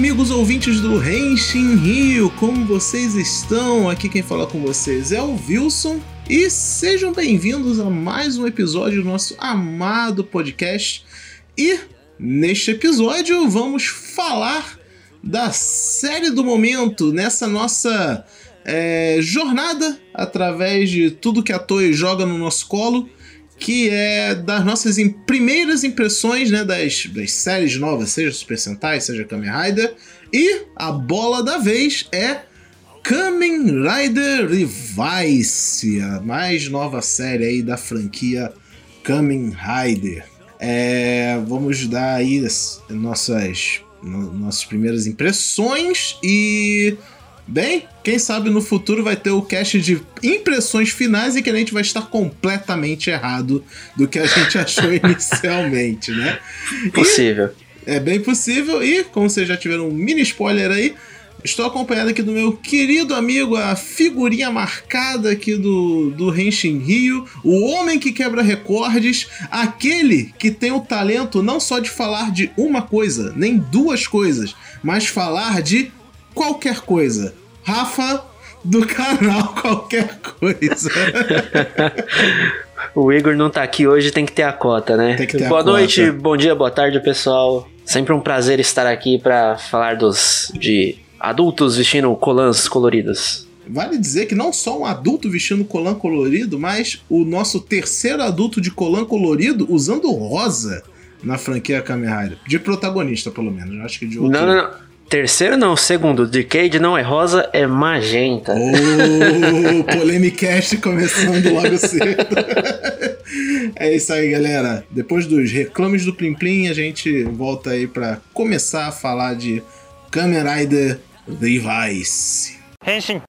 amigos ouvintes do Renshin Rio, como vocês estão? Aqui quem fala com vocês é o Wilson e sejam bem-vindos a mais um episódio do nosso amado podcast. E neste episódio vamos falar da série do momento nessa nossa é, jornada através de tudo que a Toei joga no nosso colo que é das nossas im primeiras impressões né, das, das séries novas, seja Super Sentai, seja Kamen Rider. E a bola da vez é Kamen Rider Revice, a mais nova série aí da franquia Kamen Rider. É, vamos dar aí as nossas, no, nossas primeiras impressões e Bem, quem sabe no futuro vai ter o cast de impressões finais e que a gente vai estar completamente errado do que a gente achou inicialmente, né? Possível. E é bem possível, e como vocês já tiveram um mini spoiler aí, estou acompanhado aqui do meu querido amigo, a figurinha marcada aqui do, do Henshin Rio, o homem que quebra recordes, aquele que tem o talento não só de falar de uma coisa, nem duas coisas, mas falar de qualquer coisa. Rafa do canal Qualquer Coisa. o Igor não tá aqui hoje, tem que ter a cota, né? Tem que ter boa a noite, cota. bom dia, boa tarde, pessoal. Sempre um prazer estar aqui para falar dos de adultos vestindo colãs coloridos. Vale dizer que não só um adulto vestindo colã colorido, mas o nosso terceiro adulto de colã colorido usando rosa na franquia Kamen Rider. De protagonista, pelo menos. Eu acho que de outro. Não, não, não. Terceiro não, segundo, Decade não é rosa, é magenta. Oh, Polemicast começando logo cedo. é isso aí, galera. Depois dos reclames do Plim Plim, a gente volta aí para começar a falar de Kamen Rider Revice. Henshin.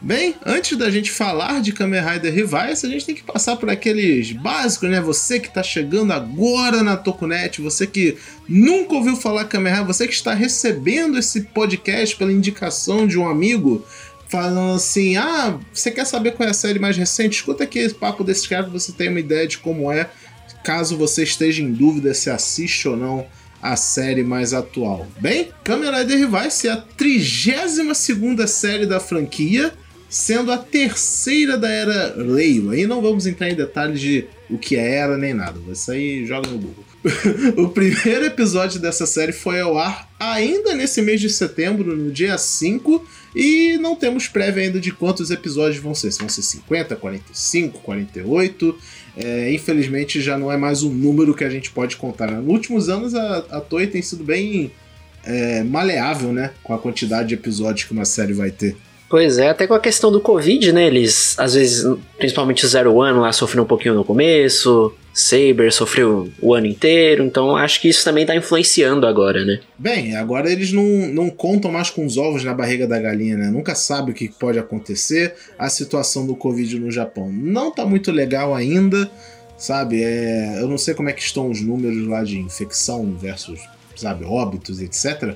Bem, antes da gente falar de Kamen Rider Revice, a gente tem que passar por aqueles básicos, né? Você que está chegando agora na Tokunet, você que nunca ouviu falar Kamen Rider, você que está recebendo esse podcast pela indicação de um amigo, falando assim: ah, você quer saber qual é a série mais recente? Escuta aqui esse papo desse cara você tem uma ideia de como é, caso você esteja em dúvida se assiste ou não a série mais atual. Bem, Kamen Rider Revice é a 32 série da franquia sendo a terceira da era Reiwa. E não vamos entrar em detalhes de o que é era nem nada. Isso aí joga no Google. o primeiro episódio dessa série foi ao ar ainda nesse mês de setembro, no dia 5, e não temos prévia ainda de quantos episódios vão ser. Se vão ser 50, 45, 48. É, infelizmente já não é mais um número que a gente pode contar. Nos últimos anos a, a Toei tem sido bem é, maleável, né? Com a quantidade de episódios que uma série vai ter. Pois é, até com a questão do Covid, né? Eles, às vezes, principalmente o Zero One lá sofreu um pouquinho no começo, Saber sofreu o ano inteiro, então acho que isso também tá influenciando agora, né? Bem, agora eles não, não contam mais com os ovos na barriga da galinha, né? Nunca sabe o que pode acontecer. A situação do Covid no Japão não tá muito legal ainda, sabe? É, eu não sei como é que estão os números lá de infecção versus, sabe, óbitos, etc.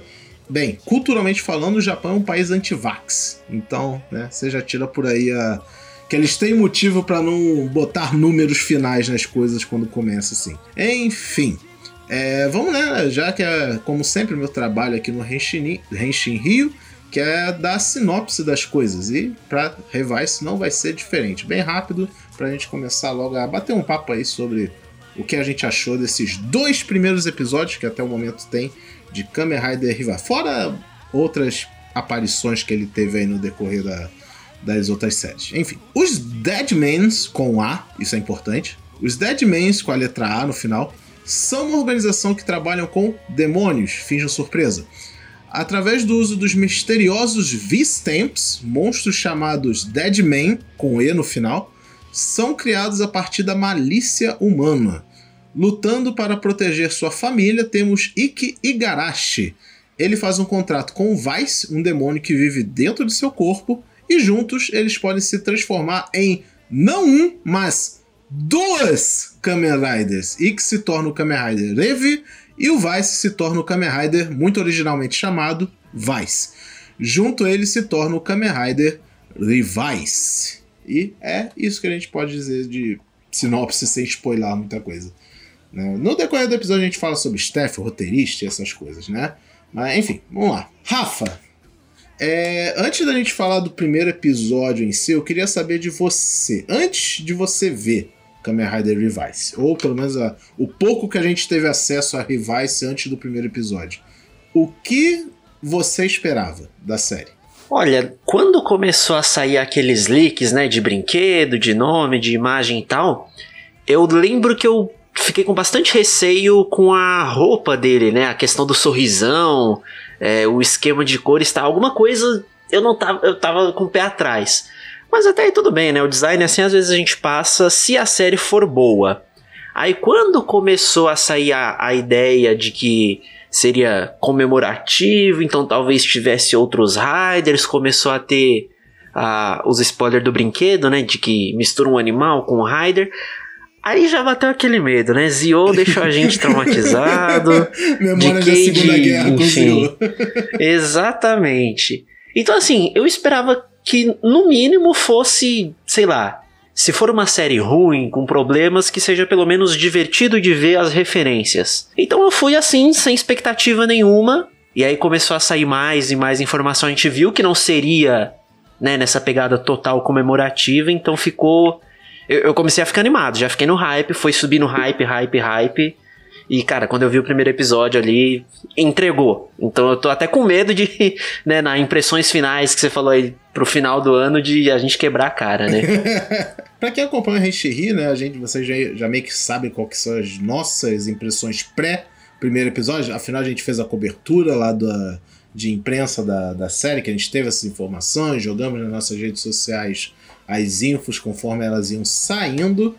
Bem, culturalmente falando, o Japão é um país anti-vax. Então, né, você já tira por aí a. Que eles têm motivo para não botar números finais nas coisas quando começa assim. Enfim. É, vamos né, já que é, como sempre, meu trabalho aqui no Henshin, Henshin Rio, que é dar sinopse das coisas. E para Revice não vai ser diferente. Bem rápido, para a gente começar logo a bater um papo aí sobre o que a gente achou desses dois primeiros episódios que até o momento tem de Kamen Rider Riva, fora outras aparições que ele teve aí no decorrer da, das outras séries. Enfim, os Deadmans com A, isso é importante. Os Deadmans com a letra A no final são uma organização que trabalham com demônios, finjam surpresa. Através do uso dos misteriosos V-Stamps, monstros chamados Deadman, com E no final, são criados a partir da malícia humana. Lutando para proteger sua família, temos Ikki Igarashi. Ele faz um contrato com o Vice, um demônio que vive dentro de seu corpo, e juntos eles podem se transformar em não um, mas duas Kamen Riders. Ikki se torna o Kamen Rider Revi e o Vice se torna o Kamen Rider muito originalmente chamado Vice. Junto ele se torna o Kamen Rider Revice. E é isso que a gente pode dizer de sinopse sem spoiler muita coisa. Né? No decorrer do episódio a gente fala sobre staff, roteirista e essas coisas, né? Mas enfim, vamos lá. Rafa, é, antes da gente falar do primeiro episódio em si, eu queria saber de você. Antes de você ver Kamen Rider Revice, ou pelo menos a, o pouco que a gente teve acesso a Revice antes do primeiro episódio, o que você esperava da série? Olha, quando começou a sair aqueles leaks, né, de brinquedo, de nome, de imagem e tal, eu lembro que eu fiquei com bastante receio com a roupa dele, né, a questão do sorrisão, é, o esquema de cores, tá, alguma coisa eu não tava, eu tava com o pé atrás. Mas até aí tudo bem, né? O design assim às vezes a gente passa se a série for boa. Aí quando começou a sair a, a ideia de que seria comemorativo, então talvez tivesse outros riders, começou a ter uh, os spoilers do brinquedo, né? De que mistura um animal com um rider. Aí já bateu aquele medo, né? Zio deixou a gente traumatizado. Memória de da Segunda Guerra enfim, com Zio. exatamente. Então, assim, eu esperava que no mínimo fosse, sei lá, se for uma série ruim, com problemas, que seja pelo menos divertido de ver as referências. Então eu fui assim, sem expectativa nenhuma, e aí começou a sair mais e mais informação. A gente viu que não seria né, nessa pegada total comemorativa, então ficou. Eu, eu comecei a ficar animado, já fiquei no hype, foi subindo hype, hype, hype. E, cara, quando eu vi o primeiro episódio ali, entregou. Então eu tô até com medo de, né, nas impressões finais que você falou aí pro final do ano, de a gente quebrar a cara, né? pra quem acompanha o Rencheri, né, a gente, vocês já, já meio que sabem qual que são as nossas impressões pré primeiro episódio. Afinal, a gente fez a cobertura lá da, de imprensa da, da série, que a gente teve essas informações, jogamos nas nossas redes sociais as infos conforme elas iam saindo.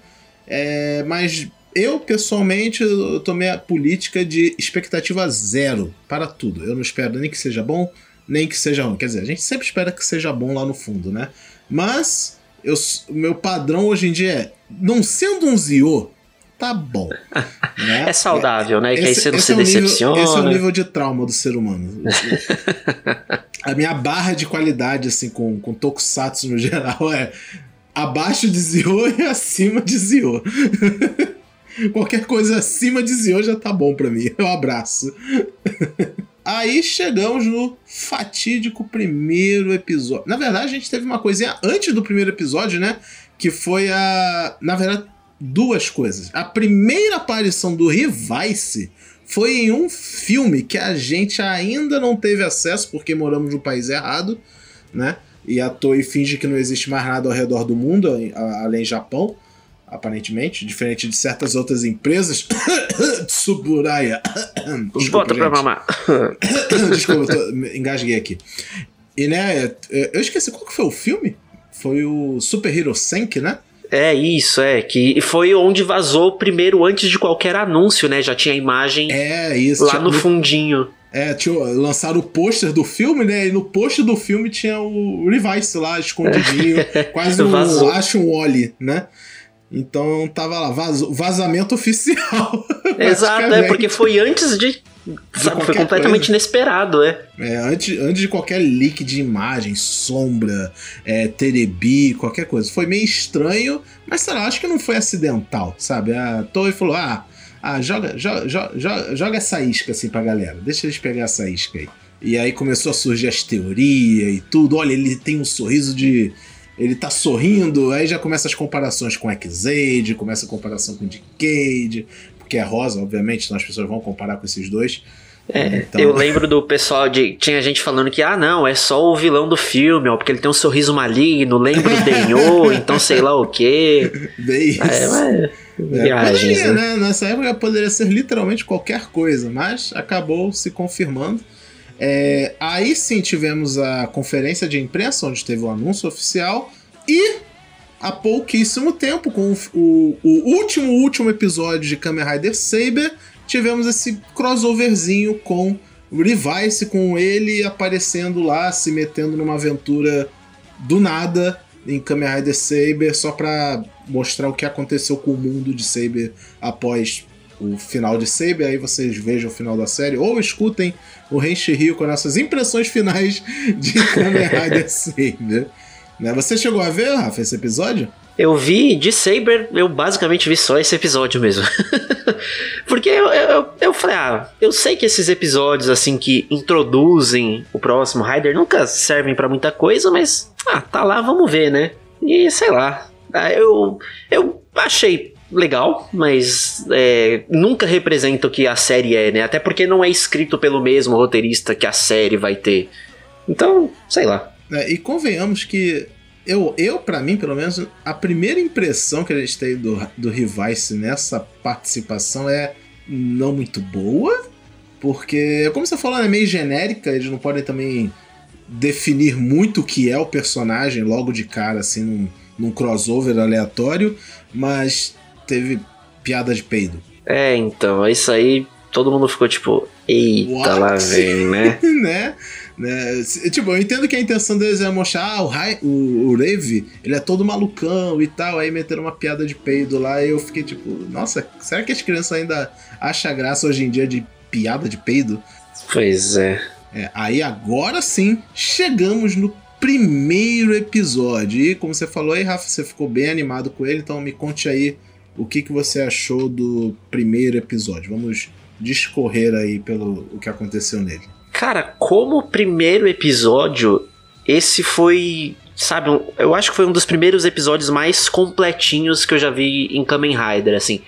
É, mas eu, pessoalmente, eu tomei a política de expectativa zero para tudo. Eu não espero nem que seja bom, nem que seja ruim. Quer dizer, a gente sempre espera que seja bom lá no fundo, né? Mas o meu padrão hoje em dia é, não sendo um Zio, tá bom. Né? É saudável, né? Esse, que aí você não se é decepciona. Nível, esse é o nível de trauma do ser humano. a minha barra de qualidade, assim, com, com Tokusatsu no geral é abaixo de Zio e acima de Zio. Qualquer coisa acima de Zio já tá bom para mim. Eu abraço. Aí chegamos no fatídico primeiro episódio. Na verdade, a gente teve uma coisinha antes do primeiro episódio, né? Que foi a. Na verdade, duas coisas. A primeira aparição do Revice foi em um filme que a gente ainda não teve acesso porque moramos no país errado, né? E a Toei finge que não existe mais nada ao redor do mundo, além Japão aparentemente, diferente de certas outras empresas. Tsuburaya. Bota pra mamar. Desculpa, tô, engasguei aqui. E né, eu esqueci qual que foi o filme? Foi o Super Hero Senki, né? É isso, é. Que foi onde vazou primeiro antes de qualquer anúncio, né? Já tinha a imagem é, isso, lá no fundinho. É, tinha, lançaram o pôster do filme, né? E no pôster do filme tinha o Revice lá, escondidinho. quase um, acho um né? Então tava lá, vaz, vazamento oficial. Exato, é, porque foi antes de. Foi completamente coisa. inesperado, é. É, antes, antes de qualquer leak de imagem, sombra, é, terebi, qualquer coisa. Foi meio estranho, mas sei lá, acho que não foi acidental, sabe? A Toei falou: ah, ah joga, joga, joga, joga essa isca assim pra galera, deixa eles pegar essa isca aí. E aí começou a surgir as teorias e tudo. Olha, ele tem um sorriso de ele tá sorrindo, aí já começa as comparações com X-Aid, começa a comparação com Decade, porque é rosa, obviamente, então as pessoas vão comparar com esses dois. É, então... Eu lembro do pessoal de. Tinha gente falando que, ah, não, é só o vilão do filme, ó, porque ele tem um sorriso maligno, lembra o Denho, então sei lá o quê. Bem isso. É, mas... Viagens, é, poderia, né? né? Nessa época poderia ser literalmente qualquer coisa, mas acabou se confirmando. É, aí sim tivemos a conferência de imprensa, onde teve o anúncio oficial, e há pouquíssimo tempo, com o, o, último, último episódio de Kamen Rider Saber, tivemos esse crossoverzinho com o Revice, com ele aparecendo lá, se metendo numa aventura do nada em Kamen Rider Saber, só pra mostrar o que aconteceu com o mundo de Saber após o final de Saber, aí vocês vejam o final da série, ou escutem o Renchi Rio com nossas impressões finais de Kamen Rider Saber. Né? Você chegou a ver, Rafa, esse episódio? Eu vi de Saber, eu basicamente vi só esse episódio mesmo. Porque eu, eu, eu falei, ah, eu sei que esses episódios assim que introduzem o próximo Rider nunca servem para muita coisa, mas ah, tá lá, vamos ver, né? E sei lá. Ah, eu, eu achei legal, mas é, nunca representa o que a série é, né? Até porque não é escrito pelo mesmo roteirista que a série vai ter. Então, sei lá. É, e convenhamos que eu, eu para mim, pelo menos, a primeira impressão que a gente tem do, do Revice nessa participação é não muito boa, porque, como você falou, é meio genérica, eles não podem também definir muito o que é o personagem logo de cara, assim, num, num crossover aleatório, mas teve piada de peido. É, então, isso aí todo mundo ficou tipo, eita, What? lá vem, né? né? Né? Tipo, eu entendo que a intenção deles é mostrar ah, o, Rai, o, o Rave, ele é todo malucão e tal, aí meteram uma piada de peido lá e eu fiquei tipo, nossa, será que as crianças ainda acham graça hoje em dia de piada de peido? Pois é. é aí agora sim, chegamos no primeiro episódio. E como você falou aí, Rafa, você ficou bem animado com ele, então me conte aí o que, que você achou do primeiro episódio. Vamos discorrer aí pelo o que aconteceu nele. Cara, como primeiro episódio, esse foi, sabe, eu acho que foi um dos primeiros episódios mais completinhos que eu já vi em Kamen Rider, assim.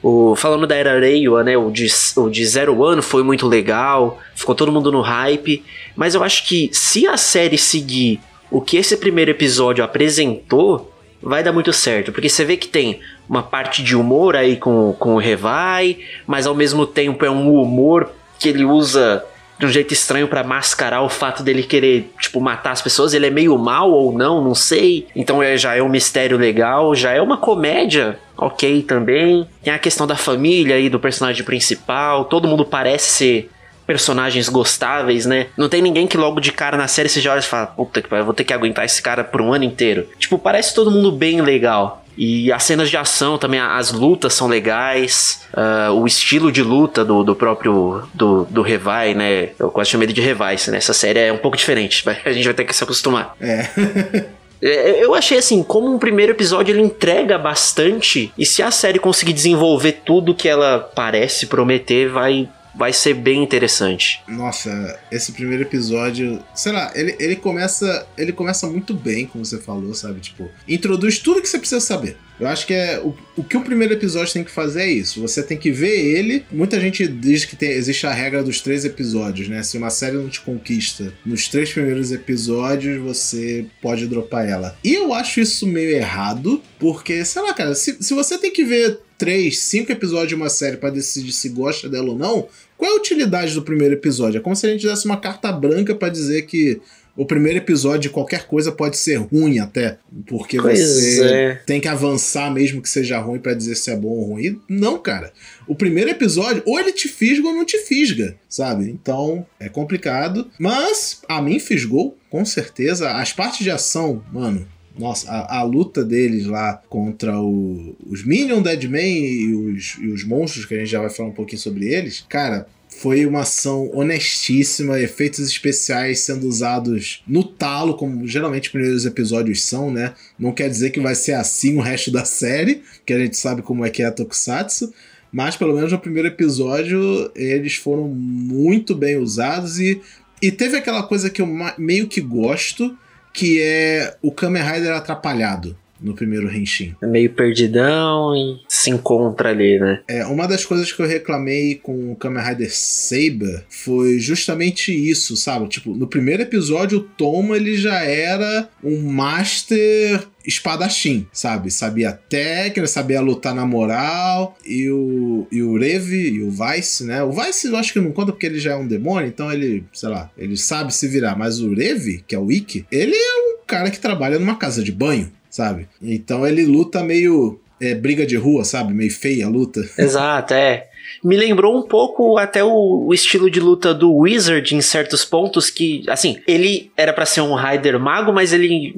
O, falando da Era Reiwa, né, o de, o de Zero One foi muito legal, ficou todo mundo no hype, mas eu acho que se a série seguir o que esse primeiro episódio apresentou, vai dar muito certo, porque você vê que tem uma parte de humor aí com, com o Revai, mas ao mesmo tempo é um humor que ele usa de um jeito estranho para mascarar o fato dele querer, tipo, matar as pessoas. Ele é meio mal ou não, não sei. Então é, já é um mistério legal, já é uma comédia, ok também. Tem a questão da família aí do personagem principal. Todo mundo parece ser personagens gostáveis, né? Não tem ninguém que logo de cara na série você já olha e fala, puta que pariu, vou ter que aguentar esse cara por um ano inteiro. Tipo, parece todo mundo bem legal. E as cenas de ação também, as lutas são legais, uh, o estilo de luta do, do próprio do, do Revai, né? Eu quase chamei ele de Revai, né? Essa série é um pouco diferente, a gente vai ter que se acostumar. É. é. Eu achei assim, como um primeiro episódio ele entrega bastante, e se a série conseguir desenvolver tudo que ela parece prometer, vai vai ser bem interessante. Nossa, esse primeiro episódio, sei lá, ele, ele começa ele começa muito bem, como você falou, sabe? Tipo, introduz tudo que você precisa saber. Eu acho que é o, o que o primeiro episódio tem que fazer é isso. Você tem que ver ele. Muita gente diz que tem, existe a regra dos três episódios, né? Se uma série não te conquista nos três primeiros episódios, você pode dropar ela. E eu acho isso meio errado, porque, sei lá, cara, se, se você tem que ver três, cinco episódios de uma série para decidir se gosta dela ou não, qual é a utilidade do primeiro episódio? É como se a gente desse uma carta branca para dizer que o primeiro episódio de qualquer coisa pode ser ruim até, porque pois você é. tem que avançar mesmo que seja ruim para dizer se é bom ou ruim. Não, cara. O primeiro episódio, ou ele te fisga ou não te fisga, sabe? Então, é complicado, mas a mim fisgou, com certeza. As partes de ação, mano, nossa, a, a, luta deles lá contra o, os Minion Deadman e os, e os monstros, que a gente já vai falar um pouquinho sobre eles, cara, foi uma ação honestíssima, efeitos especiais sendo usados no talo, como geralmente os primeiros episódios são, né? Não quer dizer que vai ser assim o resto da série, que a gente sabe como é que é a Tokusatsu, mas pelo menos no primeiro episódio eles foram muito bem usados e, e teve aquela coisa que eu meio que gosto, que é o Kamen Rider atrapalhado no primeiro Henshin. É meio perdidão e se encontra ali, né? É, uma das coisas que eu reclamei com o Kamen Rider Saber foi justamente isso, sabe? Tipo, no primeiro episódio o Toma ele já era um master espadachim, sabe? Sabia técnica, sabia lutar na moral. E o, e o Revi e o Vice, né? O Vice eu acho que não conta porque ele já é um demônio, então ele, sei lá, ele sabe se virar. Mas o Revi, que é o Ikki, ele é um cara que trabalha numa casa de banho, sabe? Então ele luta meio é, briga de rua, sabe? Meio feia a luta. Exato, é me lembrou um pouco até o, o, estilo de luta do Wizard em certos pontos que, assim, ele era para ser um Rider mago, mas ele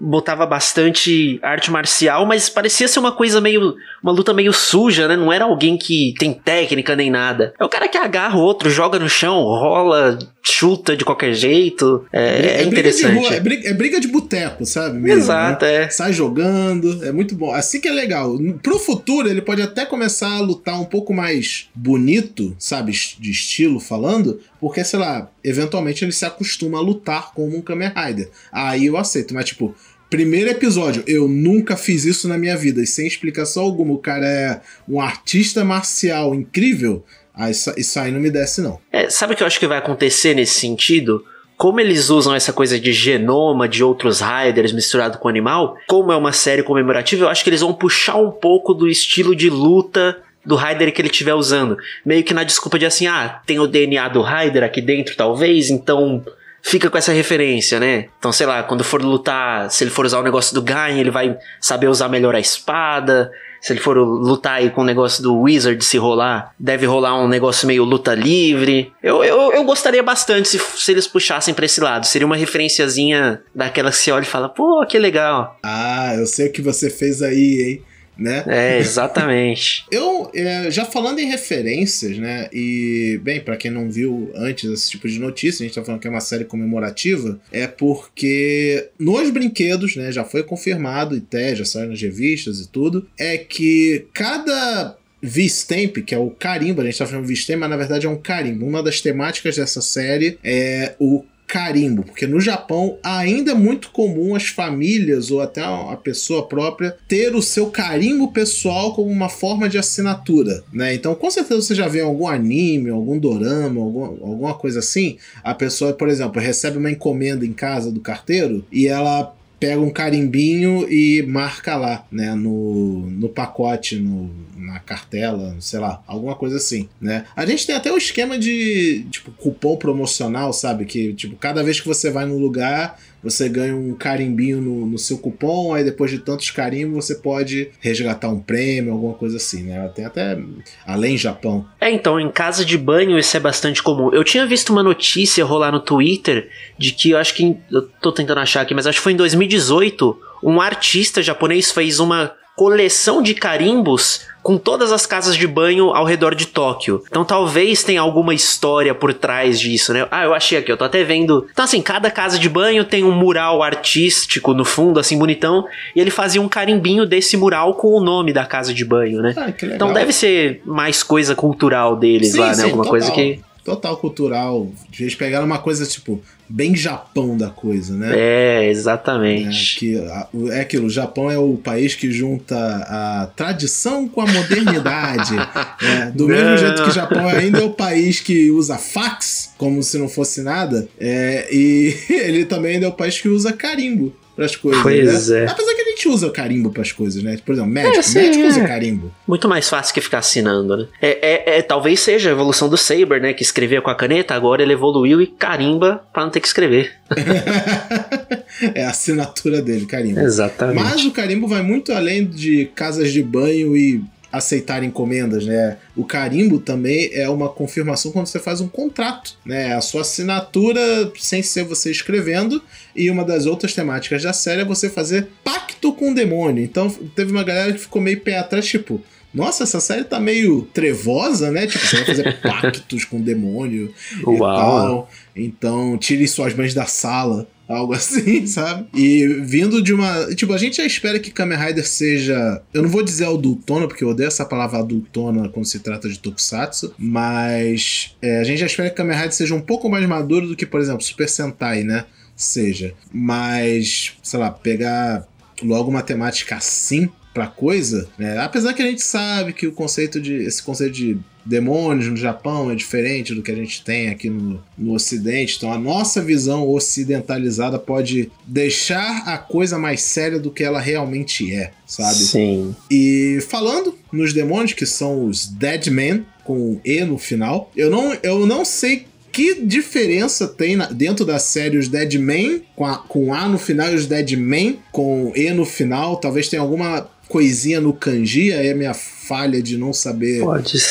botava bastante arte marcial, mas parecia ser uma coisa meio. uma luta meio suja, né? Não era alguém que tem técnica nem nada. É o cara que agarra o outro, joga no chão, rola, chuta de qualquer jeito. É, é, é interessante. Briga rua, é, briga, é, briga, de boteco, sabe? Mesmo, Exato, né? é. Sai jogando, é muito bom. Assim que é legal. Pro futuro, ele pode até começar a lutar um pouco mais bonito, sabe? De estilo falando, porque, sei lá, eventualmente ele se acostuma a lutar como um Kamen Rider. Aí eu aceito, mas tipo. Primeiro episódio, eu nunca fiz isso na minha vida, e sem explicação alguma, o cara é um artista marcial incrível. Isso, isso aí não me desce, não. É, sabe o que eu acho que vai acontecer nesse sentido? Como eles usam essa coisa de genoma de outros Riders misturado com animal, como é uma série comemorativa, eu acho que eles vão puxar um pouco do estilo de luta do Rider que ele estiver usando. Meio que na desculpa de assim, ah, tem o DNA do Rider aqui dentro, talvez, então fica com essa referência, né? Então, sei lá, quando for lutar, se ele for usar o negócio do Gain, ele vai saber usar melhor a espada. Se ele for lutar aí com o negócio do Wizard se rolar, deve rolar um negócio meio luta livre. Eu, eu, eu gostaria bastante se, se eles puxassem pra esse lado. Seria uma referenciazinha daquela que você olha e fala, pô, que legal. Ah, eu sei o que você fez aí, hein? Né? É, exatamente. eu, é, já falando em referências, né? E, bem, para quem não viu antes esse tipo de notícia, a gente tá falando que é uma série comemorativa, é porque nos brinquedos, né? Já foi confirmado, e até já saiu nas revistas e tudo, é que cada V-Stamp, que é o carimbo, a gente tá falando V-Stamp, mas na verdade é um carimbo. Uma das temáticas dessa série é o carimbo, porque no Japão ainda é muito comum as famílias ou até a pessoa própria ter o seu carimbo pessoal como uma forma de assinatura, né? Então, com certeza você já vê algum anime, algum dorama, algum, alguma coisa assim, a pessoa, por exemplo, recebe uma encomenda em casa do carteiro e ela pega um carimbinho e marca lá, né, no, no pacote, no, na cartela, sei lá, alguma coisa assim, né? A gente tem até o um esquema de, tipo, cupom promocional, sabe? Que, tipo, cada vez que você vai no lugar, você ganha um carimbinho no, no, seu cupom, aí depois de tantos carimbos você pode resgatar um prêmio, alguma coisa assim, né? Tem até além Japão. É, então, em casa de banho isso é bastante comum. Eu tinha visto uma notícia rolar no Twitter de que eu acho que. Eu tô tentando achar aqui, mas acho que foi em 2018. Um artista japonês fez uma coleção de carimbos com todas as casas de banho ao redor de Tóquio. Então talvez tenha alguma história por trás disso, né? Ah, eu achei aqui, eu tô até vendo. Então, assim, cada casa de banho tem um mural artístico no fundo, assim, bonitão, e ele fazia um carimbinho desse mural com o nome da casa de banho, né? Ah, então deve ser mais coisa cultural deles sim, lá, né? Alguma coisa que total cultural. De vez pegaram uma coisa, tipo, bem Japão da coisa, né? É, exatamente. É, que, é aquilo, o Japão é o país que junta a tradição com a modernidade. né? Do não. mesmo jeito que o Japão ainda é o país que usa fax, como se não fosse nada, é, e ele também ainda é o país que usa carimbo pras coisas. Pois né? é. Apesar que a gente usa carimbo pras coisas, né? Por exemplo, médico. É, sim, médico é. usa carimbo. Muito mais fácil que ficar assinando, né? É, é, é, talvez seja a evolução do Saber, né? Que escrevia com a caneta, agora ele evoluiu e carimba pra não ter que escrever. é a assinatura dele, carimbo. Exatamente. Mas o carimbo vai muito além de casas de banho e aceitar encomendas, né? O carimbo também é uma confirmação quando você faz um contrato, né? A sua assinatura sem ser você escrevendo e uma das outras temáticas da série é você fazer pacto com o demônio. Então teve uma galera que ficou meio pé atrás, tipo, nossa, essa série tá meio trevosa, né? Tipo, você vai fazer pactos com o demônio Uau. e tal. Então, tire suas mães da sala. Algo assim, sabe? E vindo de uma. Tipo, a gente já espera que Kamen Rider seja. Eu não vou dizer adultona, porque eu odeio essa palavra adultona quando se trata de Tokusatsu. Mas é, a gente já espera que Kamen Rider seja um pouco mais maduro do que, por exemplo, Super Sentai, né? Seja. Mas, sei lá, pegar logo uma temática assim pra coisa, né? Apesar que a gente sabe que o conceito de. esse conceito de demônios no Japão é diferente do que a gente tem aqui no, no Ocidente. Então a nossa visão ocidentalizada pode deixar a coisa mais séria do que ela realmente é, sabe? Sim. E falando nos demônios, que são os Dead Men, com E no final, eu não, eu não sei que diferença tem na, dentro da série os Dead Men com, a, com A no final e os Dead Men com E no final? Talvez tenha alguma coisinha no kanji, aí é minha falha de não saber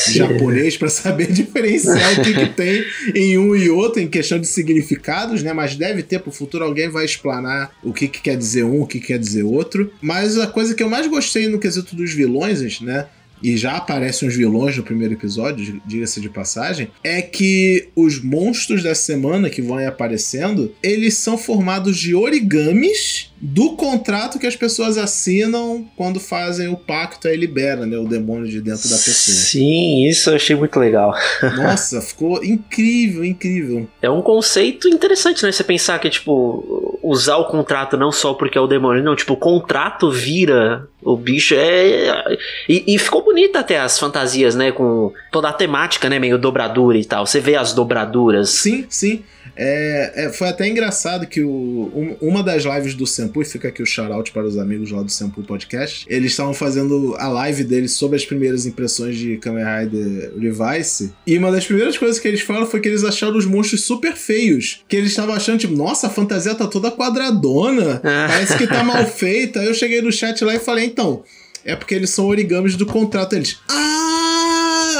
japonês para saber diferenciar o que, que, tem em um e outro em questão de significados, né? Mas deve ter pro futuro alguém vai explanar o que, que quer dizer um, o que quer dizer outro. Mas a coisa que eu mais gostei no quesito dos vilões, né? e já aparecem os vilões no primeiro episódio, diga-se de passagem, é que os monstros da semana que vão aparecendo, eles são formados de origamis do contrato que as pessoas assinam quando fazem o pacto aí libera, né, o demônio de dentro da pessoa. Sim, isso eu achei muito legal. Nossa, ficou incrível, incrível. É um conceito interessante, né? Você pensar que tipo usar o contrato não só porque é o demônio, não, tipo, o contrato vira o bicho é e, e ficou bonita até as fantasias, né, com toda a temática, né, meio dobradura e tal. Você vê as dobraduras. Sim, sim. É, é, foi até engraçado que o, um, uma das lives do Sempu, e fica aqui o shout para os amigos lá do Sempu Podcast, eles estavam fazendo a live deles sobre as primeiras impressões de Kamen Rider Revice, e uma das primeiras coisas que eles falam foi que eles acharam os monstros super feios, que eles estavam achando, tipo, nossa, a fantasia tá toda quadradona, parece que tá mal feita. Aí eu cheguei no chat lá e falei, então, é porque eles são origamis do contrato. Eles, ah!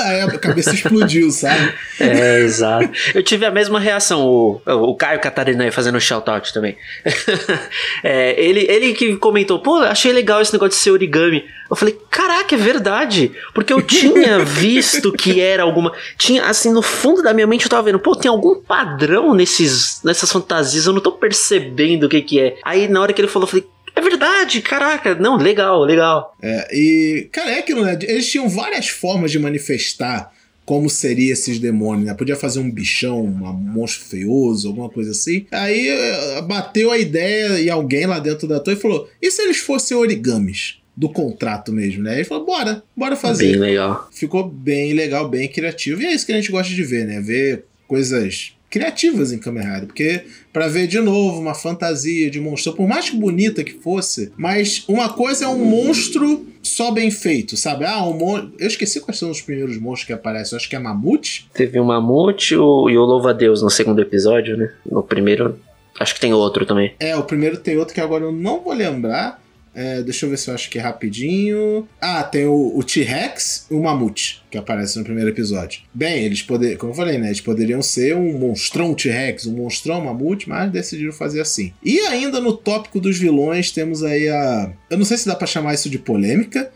Aí a cabeça explodiu, sabe? É, exato. Eu tive a mesma reação, o, o Caio Catarina aí fazendo shout-out também. é, ele, ele que comentou, pô, achei legal esse negócio de ser origami. Eu falei, caraca, é verdade. Porque eu tinha visto que era alguma. Tinha, assim, no fundo da minha mente eu tava vendo, pô, tem algum padrão nesses, nessas fantasias, eu não tô percebendo o que que é. Aí na hora que ele falou, eu falei, é verdade, caraca. Não, legal, legal. É, e, cara, é aquilo, né? Eles tinham várias formas de manifestar como seria esses demônios, né? Podia fazer um bichão, um monstro feioso, alguma coisa assim. Aí eh, bateu a ideia e alguém lá dentro da torre falou: e se eles fossem origamis? Do contrato mesmo, né? Ele falou: bora, bora fazer. Bem legal. Ficou bem legal, bem criativo. E é isso que a gente gosta de ver, né? Ver coisas criativas em Kamen Rider, porque para ver de novo uma fantasia de monstro, por mais que bonita que fosse, mas uma coisa é um monstro só bem feito, sabe? Ah, um mon... eu esqueci quais são os primeiros monstros que aparecem, eu acho que é Mamute. Teve o Mamute o... e o Louva-a-Deus no segundo episódio, né? No primeiro, acho que tem outro também. É, o primeiro tem outro que agora eu não vou lembrar, é, deixa eu ver se eu acho que é rapidinho. Ah, tem o, o T-Rex e o Mamute, que aparece no primeiro episódio. Bem, eles poderiam, como eu falei, né? Eles poderiam ser um monstrão T-Rex, um monstrão Mamute, mas decidiram fazer assim. E ainda no tópico dos vilões, temos aí a. Eu não sei se dá pra chamar isso de polêmica,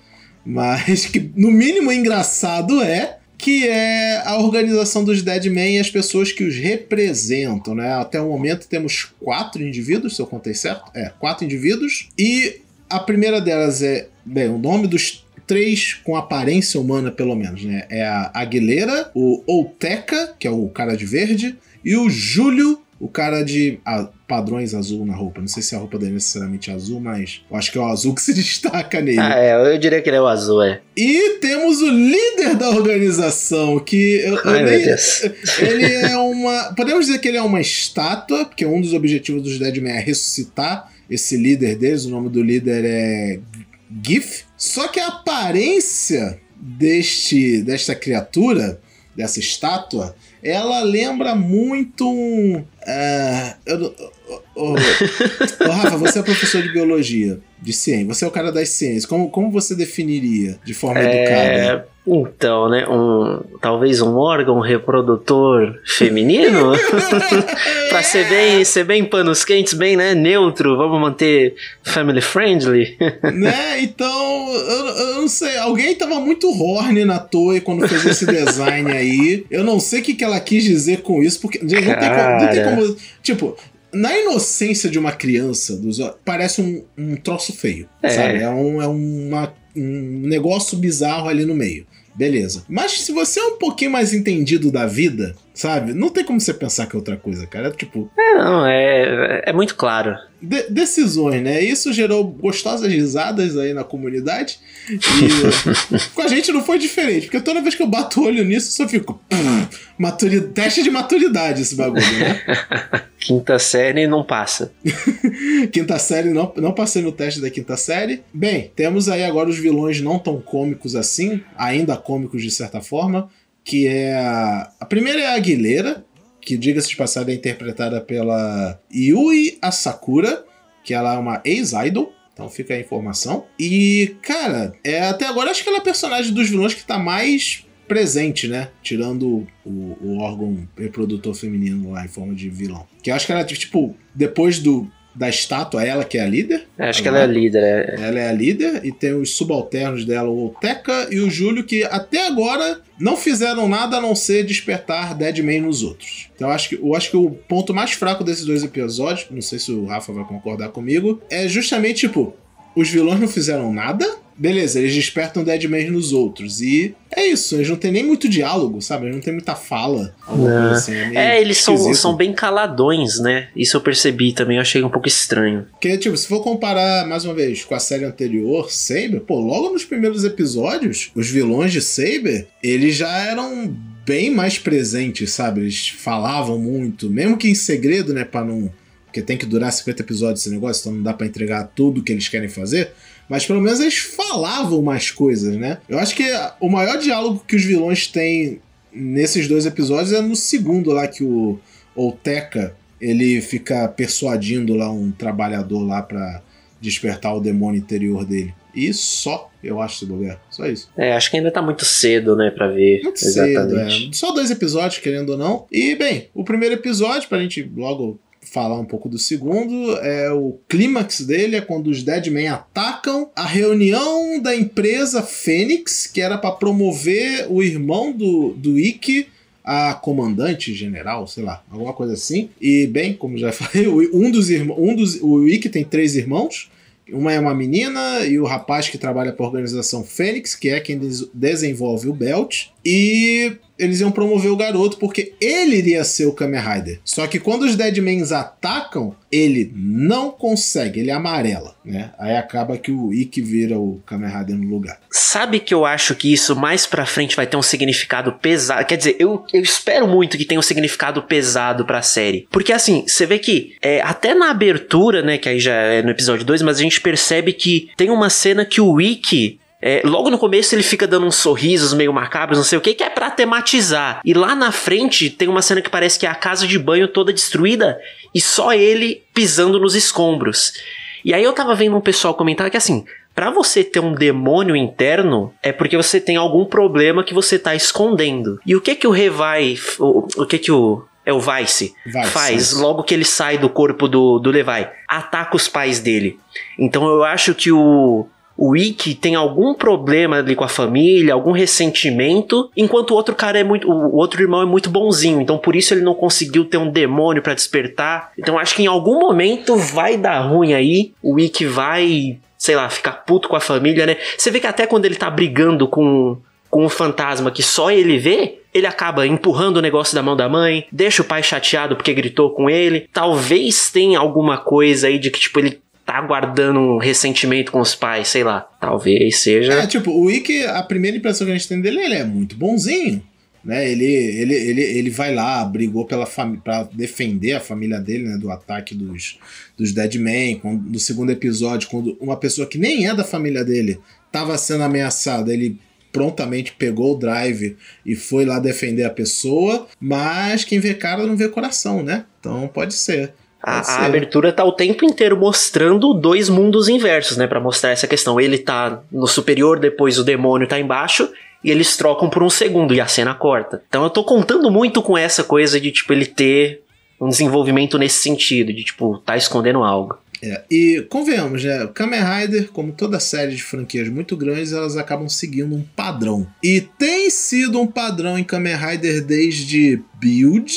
mas que no mínimo engraçado é que é a organização dos Deadmen e as pessoas que os representam, né? Até o momento temos quatro indivíduos, se eu contei certo. É, quatro indivíduos. E a primeira delas é, bem, o nome dos três com aparência humana, pelo menos, né? É a Aguilera, o Outeca, que é o cara de verde, e o Júlio, o cara de ah, padrões azul na roupa. Não sei se a roupa dele é necessariamente azul, mas eu acho que é o azul que se destaca nele. Ah, é, eu diria que ele é o azul, é. E temos o líder da organização, que eu, Ai, eu nem, ele é uma. Podemos dizer que ele é uma estátua, porque um dos objetivos dos Deadman é ressuscitar esse líder deles, o nome do líder é Gif. Só que a aparência deste desta criatura, dessa estátua, ela lembra muito um. Uh, eu, oh, oh, Rafa, você é professor de biologia, de ciência. Você é o cara das ciências. Como, como você definiria de forma É, educada? Então, né? Um, talvez um órgão reprodutor feminino? pra ser bem, ser bem panos quentes, bem, né? Neutro, vamos manter family friendly. né? Então, eu, eu não sei. Alguém tava muito horny na Toei quando fez esse design aí. Eu não sei o que, que ela quis dizer com isso, porque não tem, como, não tem como. Tipo, na inocência de uma criança, dos, parece um, um troço feio. É. Sabe? É, um, é uma, um negócio bizarro ali no meio. Beleza. Mas se você é um pouquinho mais entendido da vida, sabe? Não tem como você pensar que é outra coisa, cara. É tipo, É, não, é, é muito claro. de- decisões, né? Isso gerou gostosas risadas aí na comunidade. E com a gente não foi diferente, porque toda vez que eu bato o olho nisso, eu só fico. "Pum, maturi- Teste de maturidade esse bagulho, né? Quinta série não passa. quinta série, não, não passei no teste da quinta série. Bem, temos aí agora os vilões não tão cômicos assim, ainda cômicos de certa forma, que é. A, a primeira é a Aguilera, que, diga-se de passagem, é interpretada pela Yui Asakura, que ela é uma ex-idol. Então fica a informação. E, cara, é, até agora acho que ela é a personagem dos vilões que tá mais presente, né? Tirando o, o órgão reprodutor feminino lá em forma de vilão. Que eu acho que ela, tipo, depois do da estátua, ela que é a líder. É, acho que ela é a líder, é. Ela é a líder e tem os subalternos dela, o Teca e o Júlio, que até agora não fizeram nada a não ser despertar Deadman nos outros. Então eu acho que, eu acho que o ponto mais fraco desses dois episódios, não sei se o Rafa vai concordar comigo, é justamente tipo, os vilões não fizeram nada Beleza, eles despertam Deadman nos outros. E é isso, eles não tem nem muito diálogo, sabe? Eles não tem muita fala. Assim, é, é, eles são, são bem caladões, né? Isso eu percebi também, eu achei um pouco estranho. Porque, tipo, se for comparar, mais uma vez, com a série anterior, Saber, pô, logo nos primeiros episódios, os vilões de Saber, eles já eram bem mais presentes, sabe? Eles falavam muito, mesmo que em segredo, né, pra não... Porque tem que durar 50 episódios esse negócio, então não dá para entregar tudo que eles querem fazer mas pelo menos eles falavam mais coisas, né? Eu acho que o maior diálogo que os vilões têm nesses dois episódios é no segundo lá que o Olteca ele fica persuadindo lá um trabalhador lá para despertar o demônio interior dele. E só, eu acho, se bobear. Só isso. É, acho que ainda tá muito cedo, né, pra ver. Muito exatamente. cedo, é. Só dois episódios, querendo ou não. E, bem, o primeiro episódio, pra gente logo falar um pouco do segundo. É o clímax dele é quando os Deadmen atacam a reunião da empresa Fênix, que era para promover o irmão do, do Ikki a comandante general, sei lá, alguma coisa assim. E bem, como já falei, um dos irmãos, um dos, o Ikki tem três irmãos. Uma é uma menina e o rapaz que trabalha para a organização Fênix, que é quem des desenvolve o Belt. E eles iam promover o garoto porque ele iria ser o Kamen Rider. Só que quando os Deadmans atacam, ele não consegue, ele amarela, né? Aí acaba que o Ikki vira o Kamen Rider no lugar. Sabe que eu acho que isso mais pra frente vai ter um significado pesado? Quer dizer, eu, eu espero muito que tenha um significado pesado pra série. Porque assim, você vê que é, até na abertura, né, que aí já é no episódio 2, mas a gente percebe que tem uma cena que o Ikki é, logo no começo ele fica dando uns sorrisos meio macabros, não sei o que, que é pra tematizar. E lá na frente tem uma cena que parece que é a casa de banho toda destruída e só ele pisando nos escombros. E aí eu tava vendo um pessoal comentar que assim, para você ter um demônio interno, é porque você tem algum problema que você tá escondendo. E o que que o Revai, o, o que que o é o Vice, Vice faz logo que ele sai do corpo do, do Levi? Ataca os pais dele. Então eu acho que o o Ikki tem algum problema ali com a família, algum ressentimento, enquanto o outro cara é muito. O outro irmão é muito bonzinho, então por isso ele não conseguiu ter um demônio para despertar. Então acho que em algum momento vai dar ruim aí, o Ikki vai, sei lá, ficar puto com a família, né? Você vê que até quando ele tá brigando com, com um fantasma que só ele vê, ele acaba empurrando o negócio da mão da mãe, deixa o pai chateado porque gritou com ele. Talvez tenha alguma coisa aí de que, tipo, ele tá guardando um ressentimento com os pais, sei lá. Talvez seja. É, tipo, o Ikki, a primeira impressão que a gente tem dele, ele é muito bonzinho. Né, ele, ele, ele, ele vai lá, brigou pela para defender a família dele né, do ataque dos, dos Deadmen. no segundo episódio, quando uma pessoa que nem é da família dele estava sendo ameaçada, ele prontamente pegou o drive e foi lá defender a pessoa. Mas quem vê cara não vê coração, né? Então pode ser. A, a, abertura tá o tempo inteiro mostrando dois mundos inversos, né? para mostrar essa questão. Ele tá no superior, depois o demônio tá embaixo, e eles trocam por um segundo e a cena corta. Então eu tô contando muito com essa coisa de, tipo, ele ter um desenvolvimento nesse sentido, de, tipo, tá escondendo algo. É, e convenhamos, né? Kamen Rider, como toda série de franquias muito grandes, elas acabam seguindo um padrão. E tem sido um padrão em Kamen Rider desde Build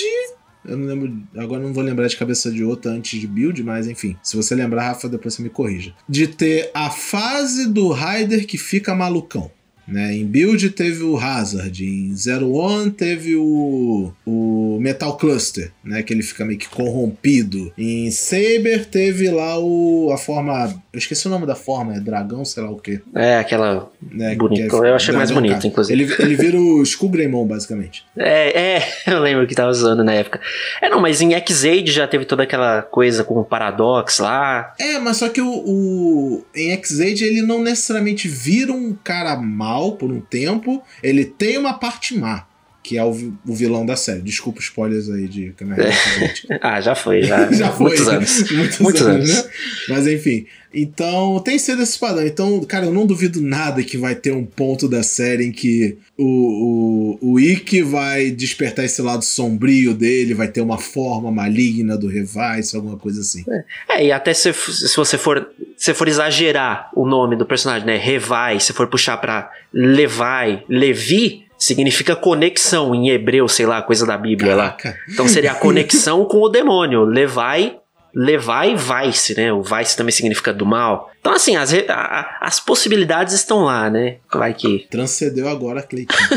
eu não lembro. Agora não vou lembrar de cabeça de outra antes de build, mas enfim. Se você lembrar, Rafa, depois você me corrija. De ter a fase do Rider que fica malucão. Né? Em Build teve o Hazard, em Zero One teve o, o Metal Cluster, né? que ele fica meio que corrompido. Em Saber teve lá o, a forma. Eu esqueci o nome da forma, é dragão, sei lá o quê. É, aquela. Né? Bonita. É, eu achei mais bonito, inclusive. Ele, ele vira o Skull Greymon, basicamente. É, é, eu lembro que tava usando na época. É, não, mas em X-Aid já teve toda aquela coisa com o Paradox lá. É, mas só que o, o em X-Aid ele não necessariamente vira um cara mal mal por um tempo, ele tem uma parte má. Que é o, o vilão da série. Desculpa spoilers aí de Kamen Rider. ah, já foi, já. já foi. Muitos anos. Muitos, Muitos anos, anos. né? Mas enfim. Então, tem sido esse padrão. Então, cara, eu não duvido nada que vai ter um ponto da série em que o, o, o Ikki vai despertar esse lado sombrio dele, vai ter uma forma maligna do Revice, alguma coisa assim. É, e até se, se você for se for exagerar o nome do personagem, né? Revai, se for puxar pra Levai, Levi, significa conexão em hebreu, sei lá, coisa da Bíblia Caraca. lá. Então seria a conexão com o demônio. Levai, Levai Vice, né? O Vice também significa do mal. Então, assim, as, a- as possibilidades estão lá, né? Vai que. Transcendeu agora, Cleitinho.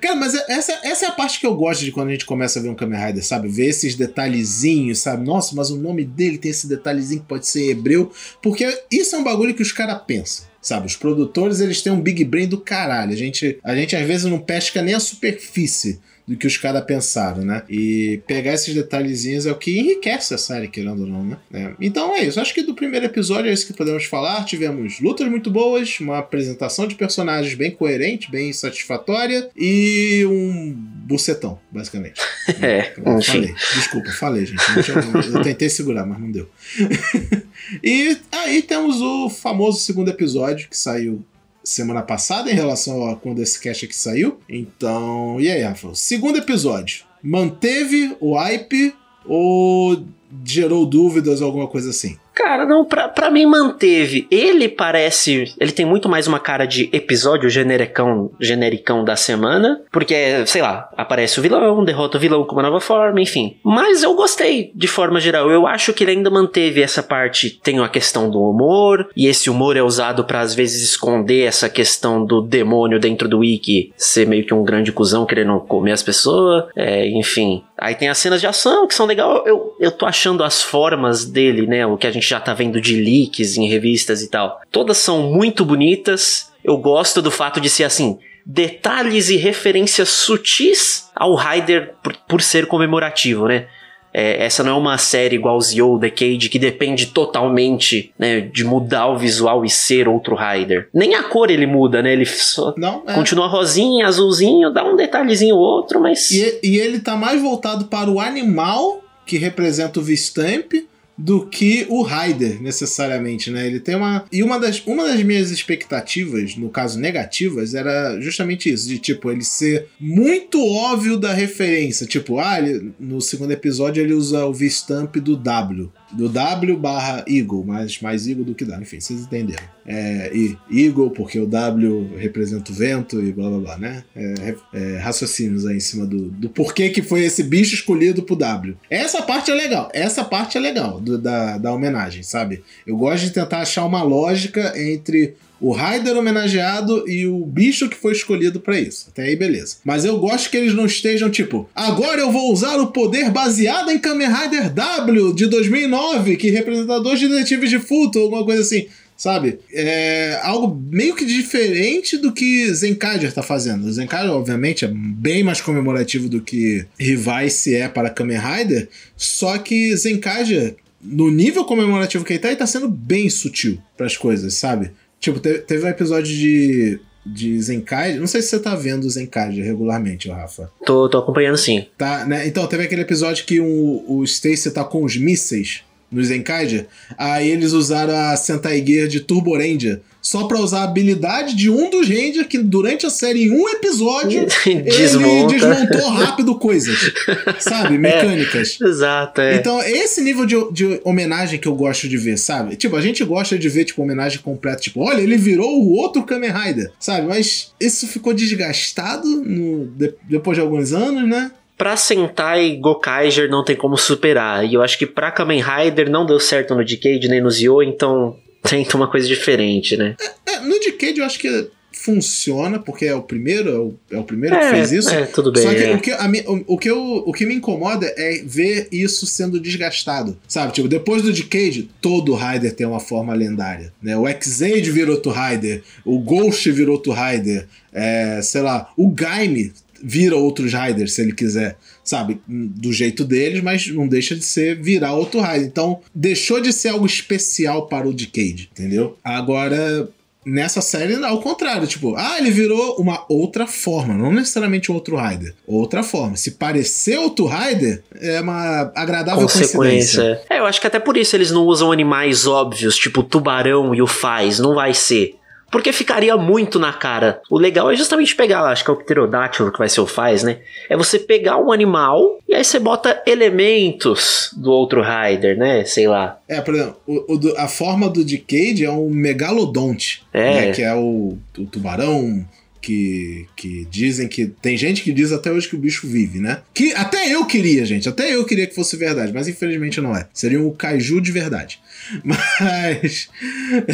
Cara, mas essa, essa é a parte que eu gosto de quando a gente começa a ver um Kamen Rider, sabe? Ver esses detalhezinhos, sabe? Nossa, mas o nome dele tem esse detalhezinho que pode ser hebreu. Porque isso é um bagulho que os caras pensam. Sabe, os produtores eles têm um big brain do caralho. A gente, a gente às vezes não pesca nem a superfície do que os caras pensaram, né? E pegar esses detalhezinhos é o que enriquece a série, querendo ou não, né? É. Então é isso. Acho que do primeiro episódio é isso que podemos falar. Tivemos lutas muito boas, uma apresentação de personagens bem coerente, bem satisfatória e um bucetão, basicamente. É, Eu falei, desculpa, falei, gente. Eu tentei segurar, mas não deu. e aí temos o famoso segundo episódio que saiu semana passada em relação a quando esse cast aqui saiu. Então, e aí, Rafa? Segundo episódio, manteve o hype ou gerou dúvidas ou alguma coisa assim? Cara, não, pra, pra mim manteve. Ele parece. Ele tem muito mais uma cara de episódio genericão, genericão da semana. Porque, sei lá, aparece o vilão, derrota o vilão com uma nova forma, enfim. Mas eu gostei de forma geral. Eu acho que ele ainda manteve essa parte. Tem a questão do humor. E esse humor é usado pra às vezes esconder essa questão do demônio dentro do Wiki ser meio que um grande cuzão querendo comer as pessoas. É, enfim. Aí tem as cenas de ação que são legal. Eu, eu tô achando as formas dele, né? O que a gente já tá vendo de leaks em revistas e tal. Todas são muito bonitas. Eu gosto do fato de ser assim. Detalhes e referências sutis ao Raider por, por ser comemorativo, né? É, essa não é uma série igual Zio Decade que depende totalmente né, de mudar o visual e ser outro Raider. Nem a cor ele muda, né? Ele só Não, é. continua rosinha, azulzinho, dá um detalhezinho ou outro, mas. E, e ele tá mais voltado para o animal que representa o V-Stamp do que o Rider, necessariamente, né? Ele tem uma. E uma das, uma das minhas expectativas, no caso negativas, era justamente isso: de tipo, ele ser muito óbvio da referência. Tipo, ah, ele- no segundo episódio ele usa o V-Stamp do W. Do W barra Eagle, mais, mais Eagle do que W. Enfim, vocês entenderam. É, e Eagle, porque o W representa o vento e blá blá blá, né? É, é, raciocínios aí em cima do, do porquê que foi esse bicho escolhido pro W. Essa parte é legal, essa parte é legal do- da, da homenagem, sabe? Eu gosto de tentar achar uma lógica entre o Raider homenageado e o bicho que foi escolhido pra isso. Até aí, beleza. Mas eu gosto que eles não estejam tipo, agora eu vou usar o poder baseado em Kamen Rider W de 2009, que representa dois detetives de Futo, alguma coisa assim. Sabe? É algo meio que diferente do que Zenkaiger tá fazendo. O obviamente, é bem mais comemorativo do que Revice é para Kamen Rider, só que Zenkaiger, no nível comemorativo que ele tá, ele tá sendo bem sutil pras coisas, sabe? Tipo, te- teve um episódio de, de Zenkaiger, não sei se você tá vendo o Zenkaiger regularmente, Rafa. Tô, tô acompanhando sim. Tá, né? Então, teve aquele episódio que o, o Stacy tá com os mísseis no Zenkaiger, aí eles usaram a Sentai Gear de Turbo Ranger só pra usar a habilidade de um dos Ranger que durante a série, em um episódio, ele Desmonta. desmontou rápido coisas, sabe? Mecânicas. Exato, é. Então, é esse nível de, de homenagem que eu gosto de ver, sabe? Tipo, a gente gosta de ver, tipo, homenagem completa. Tipo, olha, ele virou o outro Kamen Rider, sabe? Mas isso ficou desgastado no- de- depois de alguns anos, né? Pra Sentai, Gokaiger não tem como superar. E eu acho que pra Kamen Rider não deu certo no Decade nem no Zio, então tenta uma coisa diferente, né? É, no Decade eu acho que funciona, porque é o primeiro, é o, é o primeiro que é, fez isso. é, tudo bem. Só que, é. o, que a o, o que eu, o que me incomoda é ver isso sendo desgastado. Sabe? Tipo, depois do Decade, todo Rider tem uma forma lendária. Né? O X-Aid virou outro Rider, o Ghost virou outro Rider, é, sei lá, o Gaime vira outros Riders se ele quiser, sabe? Do jeito deles, mas não deixa de ser virar outro Rider. Então, deixou de ser algo especial para o Decade, entendeu? Agora, nessa série, ao contrário, tipo, ah, ele virou uma outra forma, não necessariamente outro Rider, outra forma. Se parecer outro Rider, é uma agradável consequência. É, eu acho que até por isso eles não usam animais óbvios, tipo o tubarão e o faz, não vai ser. Porque ficaria muito na cara. O legal é justamente pegar, acho que é o pterodátilo que vai ser o faz, né? É você pegar um animal e aí você bota elementos do outro rider, né? Sei lá. É, por exemplo, o, o, a forma do Decade é um megalodonte. É. Né? Que é o, o tubarão que, que dizem que. Tem gente que diz até hoje que o bicho vive, né? Que até eu queria, gente. Até eu queria que fosse verdade, mas infelizmente não é. Seria um kaiju de verdade. Mas.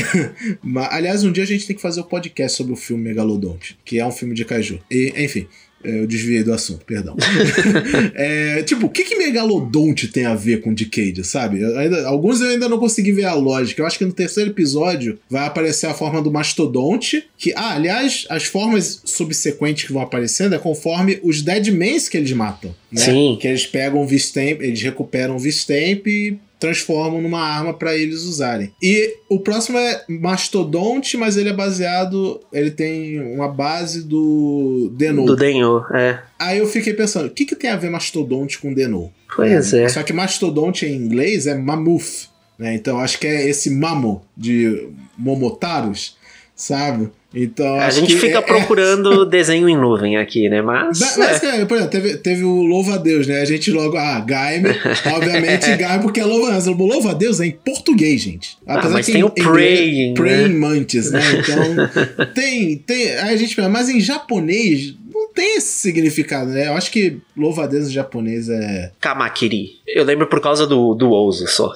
aliás, um dia a gente tem que fazer o um podcast sobre o filme Megalodonte, que é um filme de kaiju. E, enfim. É, eu desviei do assunto, perdão. é, tipo, o que, que Megalodonte tem a ver com Decade, sabe? Eu ainda, alguns eu ainda não consegui ver a lógica. Eu acho que no terceiro episódio vai aparecer a forma do Mastodonte. Que, ah, aliás, as formas subsequentes que vão aparecendo é conforme os Deadmans que eles matam. Né? Sim. Que eles pegam o V-Stamp, eles recuperam o V-Stamp e transformam numa arma para eles usarem. E o próximo é Mastodonte, mas ele é baseado. Ele tem uma base do Denou. Do Denou, é. Aí eu fiquei pensando, o que, que tem a ver Mastodonte com Denou? Pois é. é. Só que Mastodonte em inglês é Mammoth. Né? Então acho que é esse mamo de Momotaros, sabe? Então, a gente fica é, é procurando é... desenho em nuvem aqui, né? Mas. Mas, é. por exemplo, teve, teve o Louva a Deus, né? A gente logo. Ah, Gaime. obviamente, Gaime, porque é Louva a Deus. Louva a Deus é em português, gente. Ah, Apesar ah, mas que tem em, o Praying. Praying né? Mantis, né? Então. tem, tem. Aí a gente mas em japonês não tem esse significado, né? Eu acho que louva a Deus em japonês é. Kamakiri. Eu lembro por causa do, do Ouzo só.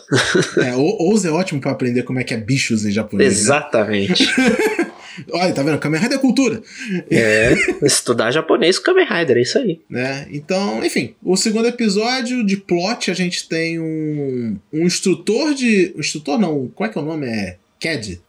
é, o Ouzo é ótimo para aprender como é que é bichos em japonês. Né? Exatamente. Né? Olha, tá vendo? Kamen Rider é cultura. É, estudar japonês com Kamen Rider, é isso aí. Né? Então, enfim, o segundo episódio de plot a gente tem um, um instrutor de. Um instrutor não, qual é que é o nome? É. CAD.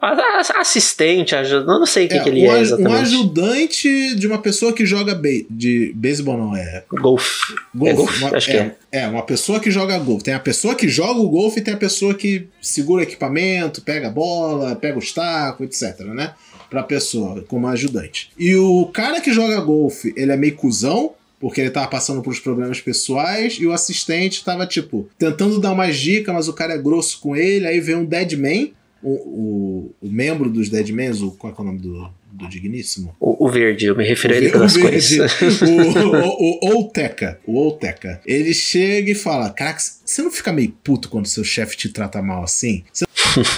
Assistente, ajuda, não sei o que, é, que ele um, é exatamente. Um ajudante de uma pessoa que joga be de beisebol, não é? Golfe. Golf. É golf? Uma, Acho é, que é. É, uma pessoa que joga golfe. Tem a pessoa que joga o golfe e tem a pessoa que segura o equipamento, pega a bola, pega os tacos, etc, né? Pra pessoa, como ajudante. E o cara que joga golfe, ele é meio cuzão, porque ele tava passando por problemas pessoais, e o assistente tava, tipo, tentando dar umas dicas, mas o cara é grosso com ele, aí vem um Deadman, o, o, o membro dos Deadmans, o, qual é o nome do, do Digníssimo? O, o, verde, eu me refiro a ele pelas coisas. o, o, o Olteca, o Olteca, ele chega e fala, caraca, você não fica meio puto quando seu chefe te trata mal assim? Você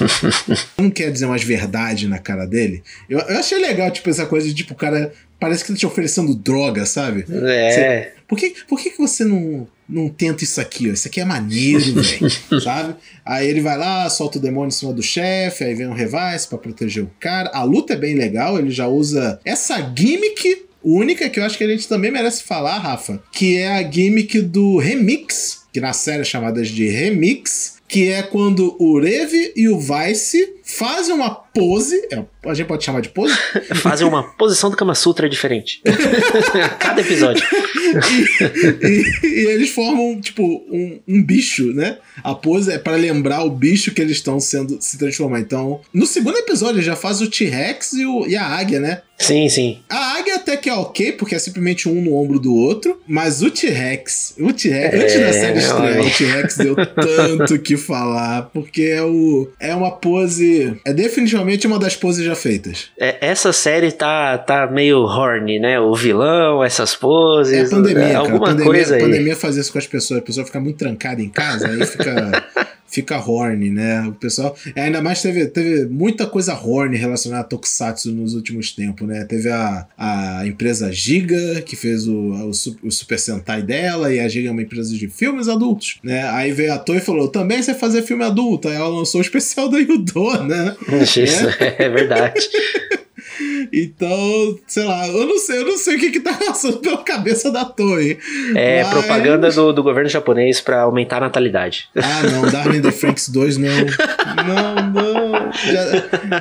não quer dizer umas verdades na cara dele. Eu, eu achei legal, tipo, essa coisa de, tipo, o cara parece que ele tá te oferecendo droga, sabe? É. Você, por que, por que, que você não, não tenta isso aqui, ó? Isso aqui é maneiro, velho, sabe? Aí ele vai lá, solta o demônio em cima do chefe, aí vem um revice para proteger o cara. A luta é bem legal, ele já usa essa gimmick única que eu acho que a gente também merece falar, Rafa, que é a gimmick do remix, que na série é chamada de remix, que é quando o Rev e o Vice fazem uma pose, é, a gente pode chamar de pose? fazem uma posição do Kama Sutra diferente. Cada episódio. E, e, e, eles formam, tipo, um, um, bicho, né? A pose é para lembrar o bicho que eles estão sendo se transformar. Então, no segundo episódio, já faz o T-Rex e, e a águia, né? Sim, sim. A águia até que é ok, porque é simplesmente um no ombro do outro, mas o T-Rex, o T-Rex, é, antes da série estrear, o T-Rex deu tanto que falar, porque é, o, é uma pose. É definitivamente uma das poses já feitas. É, essa série tá, tá meio horny, né? O vilão, essas poses. É a pandemia, é, alguma cara. A pandemia, coisa aí. A pandemia faz isso com as pessoas, a pessoa fica muito trancada em casa, aí fica. fica horny, né? O pessoal. Ainda mais teve, teve muita coisa horny relacionada a Tokusatsu nos últimos tempos, né? Teve a, a empresa Giga, que fez o, o, o, Super Sentai dela, e a Giga é uma empresa de filmes adultos, né? Aí veio a Toei e falou: também você fazer filme adulto. Aí ela lançou o especial da Yudo, né? Isso, é, é verdade. Então, sei lá, eu não sei, eu não sei o que que tá passando pela cabeça da Toei. É mas... propaganda do, do governo japonês para aumentar a natalidade. Ah, não, Darwin the Franks 2 não. Não, não. Já,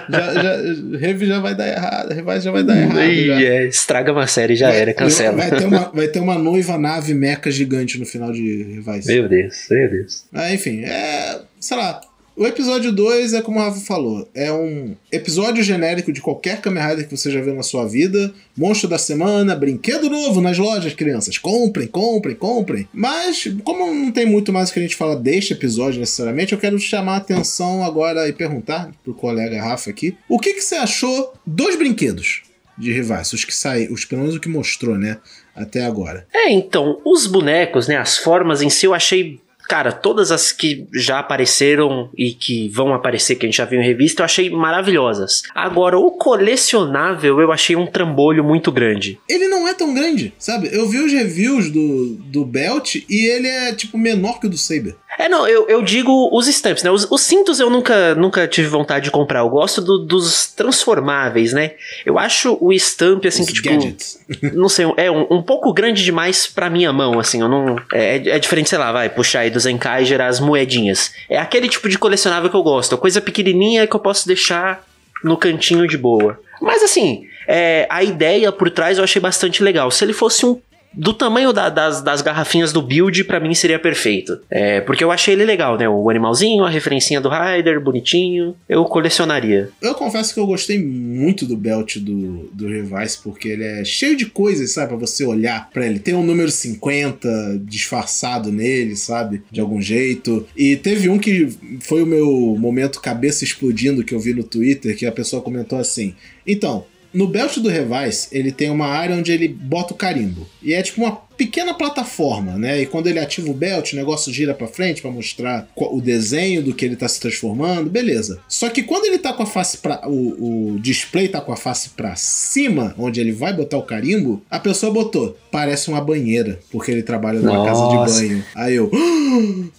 já, já, Rev já vai dar errado, Revise já vai dar errado. É, estraga uma série, já vai, era, cancela. Vai ter, uma, vai ter uma noiva nave meca gigante no final de Revise. Meu Deus, meu Deus. Ah, enfim, é. Sei lá, O episódio 2 é como o Rafa falou, é um episódio genérico de qualquer Kamen Rider que você já viu na sua vida. Monstro da semana, brinquedo novo nas lojas, crianças. Comprem, comprem, comprem. Mas, como não tem muito mais que a gente fala deste episódio necessariamente, eu quero chamar a atenção agora e perguntar pro colega Rafa aqui: o que, que você achou dos brinquedos? de rivais, os que saíram, os pelo menos o que mostrou, né, até agora. É, então, os bonecos, né, as formas em si eu achei Cara, todas as que já apareceram e que vão aparecer, que a gente já viu em revista, eu achei maravilhosas. Agora, o colecionável eu achei um trambolho muito grande. Ele não é tão grande, sabe? Eu vi os reviews do, do Belt e ele é, tipo, menor que o do Saber. É, não, eu, eu digo os stamps, né? Os, os, cintos eu nunca, nunca tive vontade de comprar. Eu gosto do, dos transformáveis, né? Eu acho o stamp, assim, os que tipo. Gadgets. Não sei, é um, um pouco grande demais pra minha mão, assim. Eu não. É, é diferente, sei lá, vai, puxar aí do Zenkai e gerar as moedinhas. É aquele tipo de colecionável que eu gosto. Coisa pequenininha que eu posso deixar no cantinho de boa. Mas assim, é, a ideia por trás eu achei bastante legal. Se ele fosse um do tamanho da, das, das garrafinhas do build, para mim seria perfeito. É, porque eu achei ele legal, né? O animalzinho, a referencinha do Rider, bonitinho. Eu colecionaria. Eu confesso que eu gostei muito do belt do, do Revice, porque ele é cheio de coisas, sabe? Pra você olhar para ele. Tem um número 50 disfarçado nele, sabe? De algum jeito. E teve um que foi o meu momento cabeça explodindo que eu vi no Twitter, que a pessoa comentou assim. Então, no belt do Revice, ele tem uma área onde ele bota o carimbo. E é tipo uma pequena plataforma, né? E quando ele ativa o belt, o negócio gira para frente para mostrar o desenho do que ele tá se transformando, beleza. Só que quando ele tá com a face para o, o display tá com a face para cima, onde ele vai botar o carimbo, a pessoa botou, parece uma banheira, porque ele trabalha numa Nossa. casa de banho. Aí eu,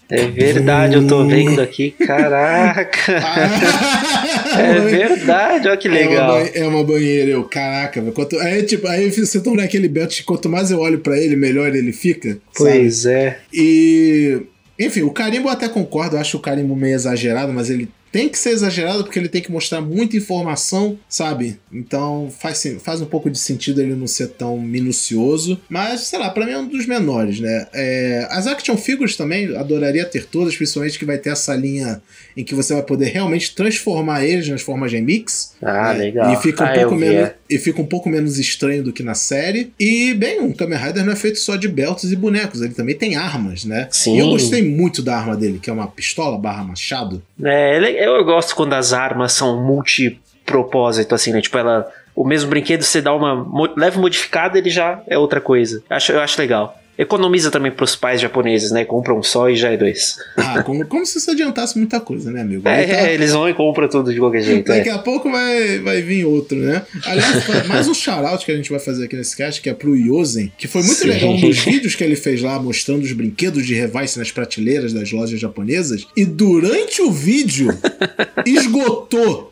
é verdade, eu tô vendo aqui, caraca. é verdade, olha que legal. É uma, é uma banheira, eu, caraca, quanto, aí tipo, aí você toma naquele belt, quanto mais eu olho para ele, melhor melhor ele fica. Pois sabe? é. E. Enfim, o carimbo eu até concordo, eu acho o carimbo meio exagerado, mas ele tem que ser exagerado porque ele tem que mostrar muita informação, sabe? Então faz, faz um pouco de sentido ele não ser tão minucioso. Mas, sei lá, pra mim é um dos menores, né? É, as action figures também, adoraria ter todas, principalmente que vai ter essa linha em que você vai poder realmente transformar eles nas formas de mix. Ah, né? legal. E fica, um ah, pouco menos, e fica um pouco menos estranho do que na série. E, bem, um Kamen Rider não é feito só de belts e bonecos, ele também tem armas, né? Sim. E eu gostei muito da arma dele, que é uma pistola barra machado. É, eu gosto quando as armas são multipropósito, assim, né? Tipo, ela. O mesmo brinquedo, você dá uma leve modificada, ele já é outra coisa. Eu acho, eu acho legal. Economiza também pros pais japoneses, né? Compra um só e já é dois. Ah, como, como se isso adiantasse muita coisa, né, amigo? É, tá... é, eles vão e compram tudo de qualquer jeito. Daqui é. a pouco vai, vai vir outro, né? Aliás, mais um shout que a gente vai fazer aqui nesse cast, que é pro Yosen, que foi muito Sim. legal um dos vídeos que ele fez lá mostrando os brinquedos de Revice nas prateleiras das lojas japonesas. E durante o vídeo, esgotou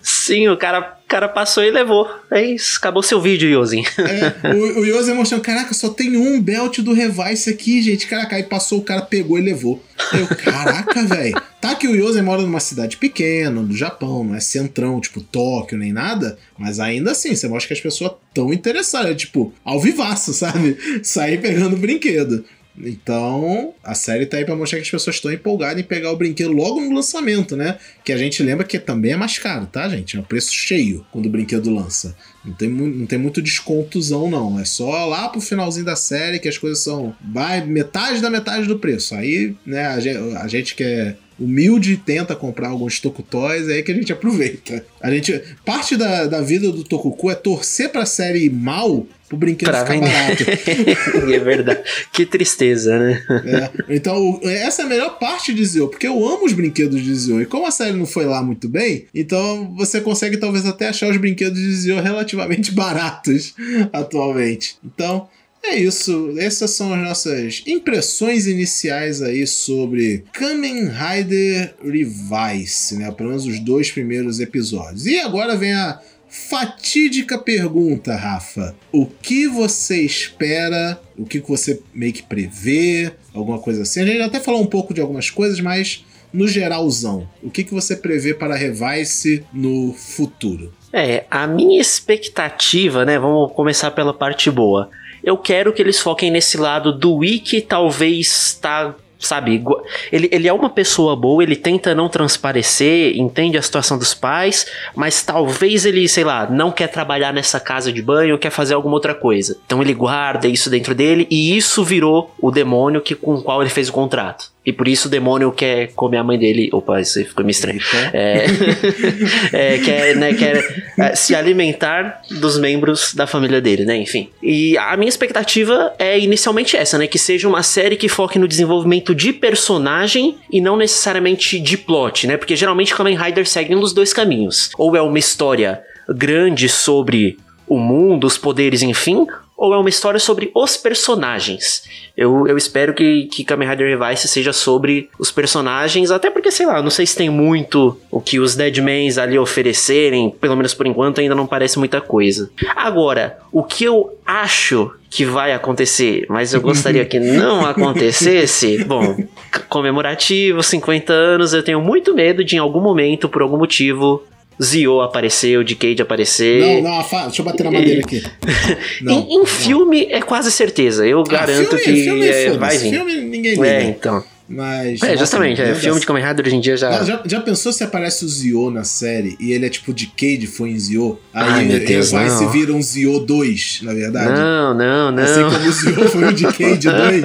Sim, o cara, cara passou e levou. É isso, acabou seu vídeo, Yosin. É, o, o mostrando, caraca, só tem um belt do Revice aqui, gente. Caraca, aí passou, o cara pegou e levou. Eu, caraca, velho. Tá que o Yosen mora numa cidade pequena, do Japão, não é centrão, tipo Tóquio, nem nada, mas ainda assim, você mostra que as pessoas tão interessadas, tipo, ao vivaço, sabe? Sair pegando brinquedo. Então, a série tá aí pra mostrar que as pessoas estão empolgadas em pegar o brinquedo logo no lançamento, né? Que a gente lembra que também é mais caro, tá, gente? É um preço cheio quando o brinquedo lança. Não tem, não tem muito descontozão, não. É só lá pro finalzinho da série que as coisas são vai, metade da metade do preço. Aí, né, a gente, a gente que é humilde tenta comprar alguns tokutóis, é aí que a gente aproveita. A gente, parte da, da vida do Tokuku é torcer pra série mal pro brinquedo pra ficar barato. é verdade. Que tristeza, né? É. Então, essa é a melhor parte de Zio, porque eu amo os brinquedos de Zio. E como a série não foi lá muito bem, então você consegue talvez até achar os brinquedos de Zio relativamente baratos atualmente. Então, é isso, essas são as nossas impressões iniciais aí sobre Kamen Rider Revice, né? Pelo menos os dois primeiros episódios. E agora vem a fatídica pergunta, Rafa. O que você espera? O que você meio que prevê? Alguma coisa assim? A gente até falou um pouco de algumas coisas, mas no geralzão, o que, que você prevê para Revice no futuro? É, a minha expectativa, né? Vamos começar pela parte boa. Eu quero que eles foquem nesse lado do Wiki, talvez tá sabe? Ele, ele é uma pessoa boa, ele tenta não transparecer, entende a situação dos pais, mas talvez ele, sei lá, não quer trabalhar nessa casa de banho, quer fazer alguma outra coisa. Então ele guarda isso dentro dele e isso virou o demônio que, com o qual ele fez o contrato. E por isso o demônio quer comer a mãe dele. Opa, isso aí ficou meio estranho. É, é, quer, né, quer é, se alimentar dos membros da família dele, né? Enfim. E a minha expectativa é inicialmente essa, né? Que seja uma série que foque no desenvolvimento de personagem e não necessariamente de plot, né? Porque geralmente Kamen Rider segue dos dois caminhos. Ou é uma história grande sobre o mundo, os poderes, enfim, ou é uma história sobre os personagens? Eu, eu espero que, que Kamen Rider Revice seja sobre os personagens, até porque, sei lá, não sei se tem muito o que os Deadmans ali oferecerem, pelo menos por enquanto ainda não parece muita coisa. Agora, o que eu acho que vai acontecer, mas eu gostaria que não acontecesse, bom, comemorativo, 50 anos, eu tenho muito medo de em algum momento, por algum motivo, Zio apareceu, Decade aparecer. Não, não, deixa eu bater na madeira aqui. Em, em filme é quase certeza. Eu ah, garanto filme, que filme, é, vai vir. Filme ninguém liga. É, então. Mas. É, justamente, é, filme de Kamen Rider hoje em dia já... já. Já pensou se aparece o Zio na série e ele é tipo Decade foi em Zio? Aí Ai, meu Deus, vai não. se vira um Zio 2, na verdade. Não, não, não. Assim como o Zio foi o Decade 2.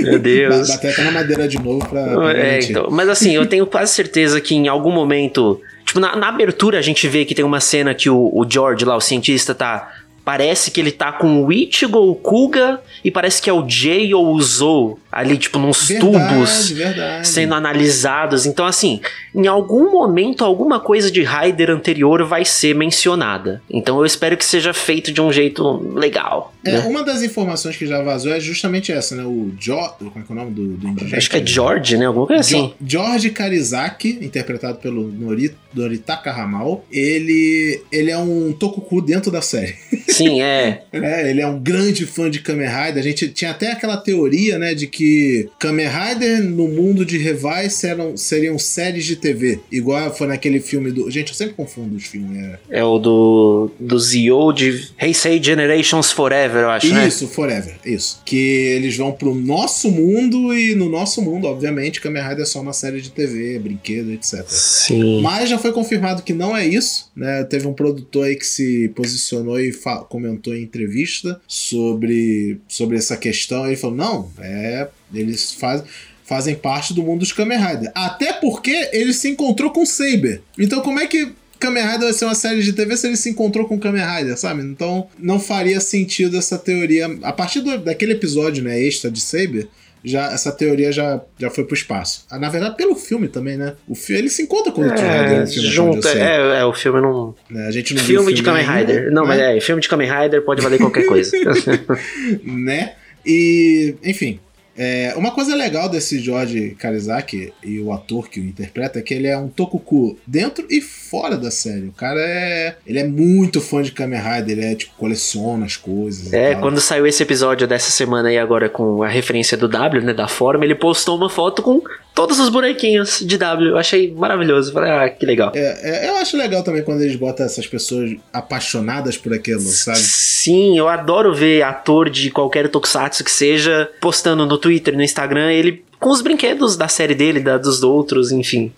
meu Deus. Bater até na madeira de novo pra. pra é, então, mas assim, eu tenho quase certeza que em algum momento Tipo, na, na, abertura a gente vê que tem uma cena que o, o George lá, o cientista, tá Parece que ele tá com o Ichigo, o Kuga, e parece que é o Jay ou o Zou ali, tipo, nos verdade, tubos verdade. sendo analisados. Então, assim, em algum momento, alguma coisa de Raider anterior vai ser mencionada. Então, eu espero que seja feito de um jeito legal. É, né? uma das informações que já vazou é justamente essa, né? O George. Como é que é o nome do, do indigente? Acho que é George, né? Alguma coisa assim. George Karizaki, interpretado pelo Nori, Noritaka Hamal, ele, ele é um tokuku dentro da série. Sim, é. é. Ele é um grande fã de Kamen Rider. A gente tinha até aquela teoria, né, de que Kamen Rider no mundo de Revice eram, seriam séries de TV. Igual foi naquele filme do. Gente, eu sempre confundo os filmes. É, é o do. do Zio de Heisei Generations Forever, eu acho. Isso, né? Forever. Isso. Que eles vão pro nosso mundo e no nosso mundo, obviamente, Kamen Rider é só uma série de TV, brinquedo, etc. Sim. Mas já foi confirmado que não é isso, né? Teve um produtor aí que se posicionou e comentou em entrevista sobre, sobre essa questão. Ele falou: não, é. Eles fazem fazem parte do mundo dos Kamen Rider. Até porque ele se encontrou com Saber. Então, como é que Kamen Rider vai ser uma série de TV se ele se encontrou com Kamen Rider, sabe? Então, não faria sentido essa teoria. A partir do, daquele episódio, né, extra de Saber, já essa teoria já, já foi pro espaço. Ah, na verdade, pelo filme também, né? O filme, ele se encontra com o é, filme. Junta, é, é, o filme não. É, a gente não filme, filme de Kamen Rider. Não, mas é, filme de Kamen Rider pode valer qualquer coisa. né? E, enfim, é, uma coisa legal desse George Karizaki e o ator que o interpreta é que ele é um tokuku dentro e fora da série. O cara é. Ele é muito fã de Kamen Rider, ele é tipo, coleciona as coisas. É, quando saiu esse episódio dessa semana aí agora com a referência do W, né? Da forma, ele postou uma foto com todos os bonequinhos de W. Eu achei maravilhoso. Falei, ah, que legal. É, é, eu acho legal também quando eles botam essas pessoas apaixonadas por aquilo, sabe? Sim, eu adoro ver ator de qualquer tokusatsu que seja postando no Twitter, no Instagram, ele com os brinquedos da série dele, da, dos outros, enfim.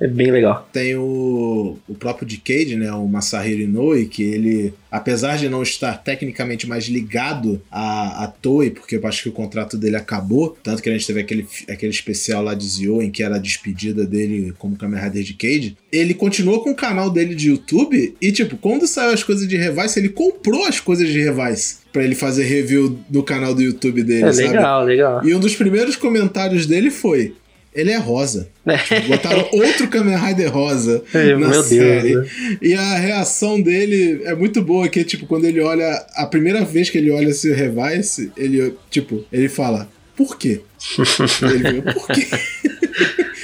É bem legal. Tem o, o próprio Decade, né? O Masahiro Inoue, que ele, apesar de não estar tecnicamente mais ligado à, à Toei, porque eu acho que o contrato dele acabou, tanto que a gente teve aquele, aquele especial lá de Zio, em que era a despedida dele como Kamen Rider Decade, ele continuou com o canal dele de YouTube e, tipo, quando saiu as coisas de Revice, ele comprou as coisas de Revice para ele fazer review no canal do YouTube dele, é, sabe? Legal, legal. E um dos primeiros comentários dele foi: ele é rosa. É. Tipo, botaram outro Kamen Rider rosa é, na meu série. Deus, né? E a reação dele é muito boa, que tipo, quando ele olha, a primeira vez que ele olha esse Revice, ele, tipo, ele fala, por quê? ele falou, por quê?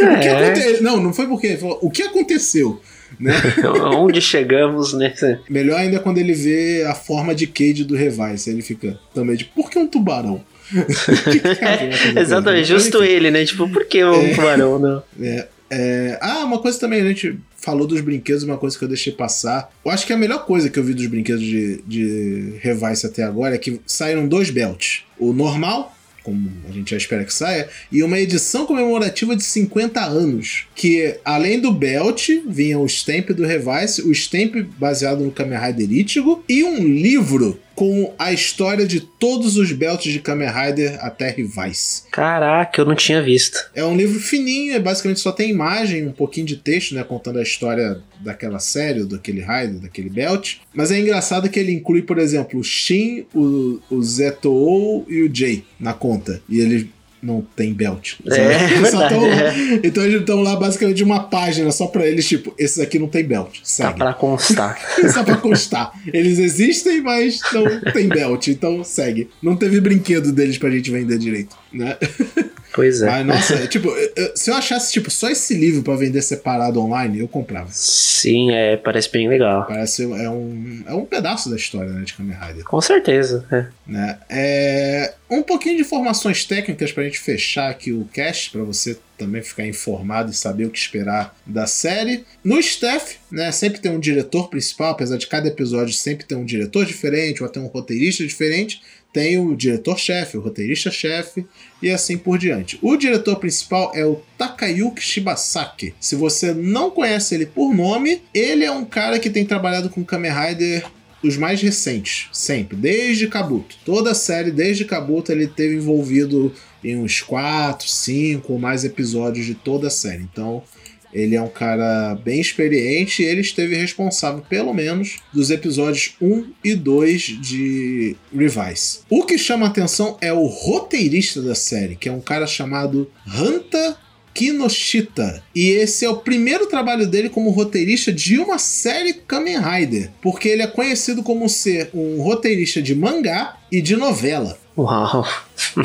É. o que aconteceu? Não, não foi porque ele falou, o que aconteceu? Né? Onde chegamos nesse. Melhor ainda quando ele vê a forma de Cade do Revice. Ele fica também de por que um tubarão? Exatamente, justo ele, né? Tipo, por que um é, tubarão, não? É, é, ah, uma coisa também, a gente falou dos brinquedos, uma coisa que eu deixei passar. Eu acho que a melhor coisa que eu vi dos brinquedos de, de Revice até agora é que saíram dois belts. O normal, como a gente já espera que saia, e uma edição comemorativa de 50 anos, que além do belt, vinha o stamp do Revice, o stamp baseado no Kamen Rider Ichigo e um livro com a história de todos os belts de Kamen Rider até Rivais. Caraca, eu não tinha visto. É um livro fininho, é basicamente só tem imagem, um pouquinho de texto, né, contando a história daquela série, daquele Rider, daquele belt. Mas é engraçado que ele inclui, por exemplo, o Shin, o, o Zetou e o Jay na conta. E ele não tem belt. É, tão, é. Então eles estão lá basicamente uma página só pra eles, tipo, esses aqui não tem belt. Segue. Tá pra constar. só pra constar. Eles existem, mas não tem belt, então segue. Não teve brinquedo deles pra gente vender direito, né? Pois é. Mas, nossa, tipo, eu, se eu achasse, tipo, só esse livro pra vender separado online, eu comprava. Sim, é, parece bem legal. Parece é um, é um pedaço da história, né, de Kamen Rider. Com certeza, é. Né? É, um pouquinho de informações técnicas pra gente fechar aqui o cast, pra você também ficar informado e saber o que esperar da série. No staff, né, sempre tem um diretor principal, apesar de cada episódio sempre ter um diretor diferente ou até um roteirista diferente tem o diretor-chefe, o roteirista-chefe e assim por diante. O diretor principal é o Takayuki Shibasaki. Se você não conhece ele por nome, ele é um cara que tem trabalhado com Kamen Rider os mais recentes, sempre, desde Kabuto. Toda a série, desde Kabuto, ele teve envolvido em uns 4, 5 ou mais episódios de toda a série. Então, ele é um cara bem experiente e ele esteve responsável, pelo menos, dos episódios 1 e 2 de Revise. O que chama atenção é o roteirista da série, que é um cara chamado Hanta Kinoshita. E esse é o primeiro trabalho dele como roteirista de uma série Kamen Rider, porque ele é conhecido como ser um roteirista de mangá e de novela. Uau!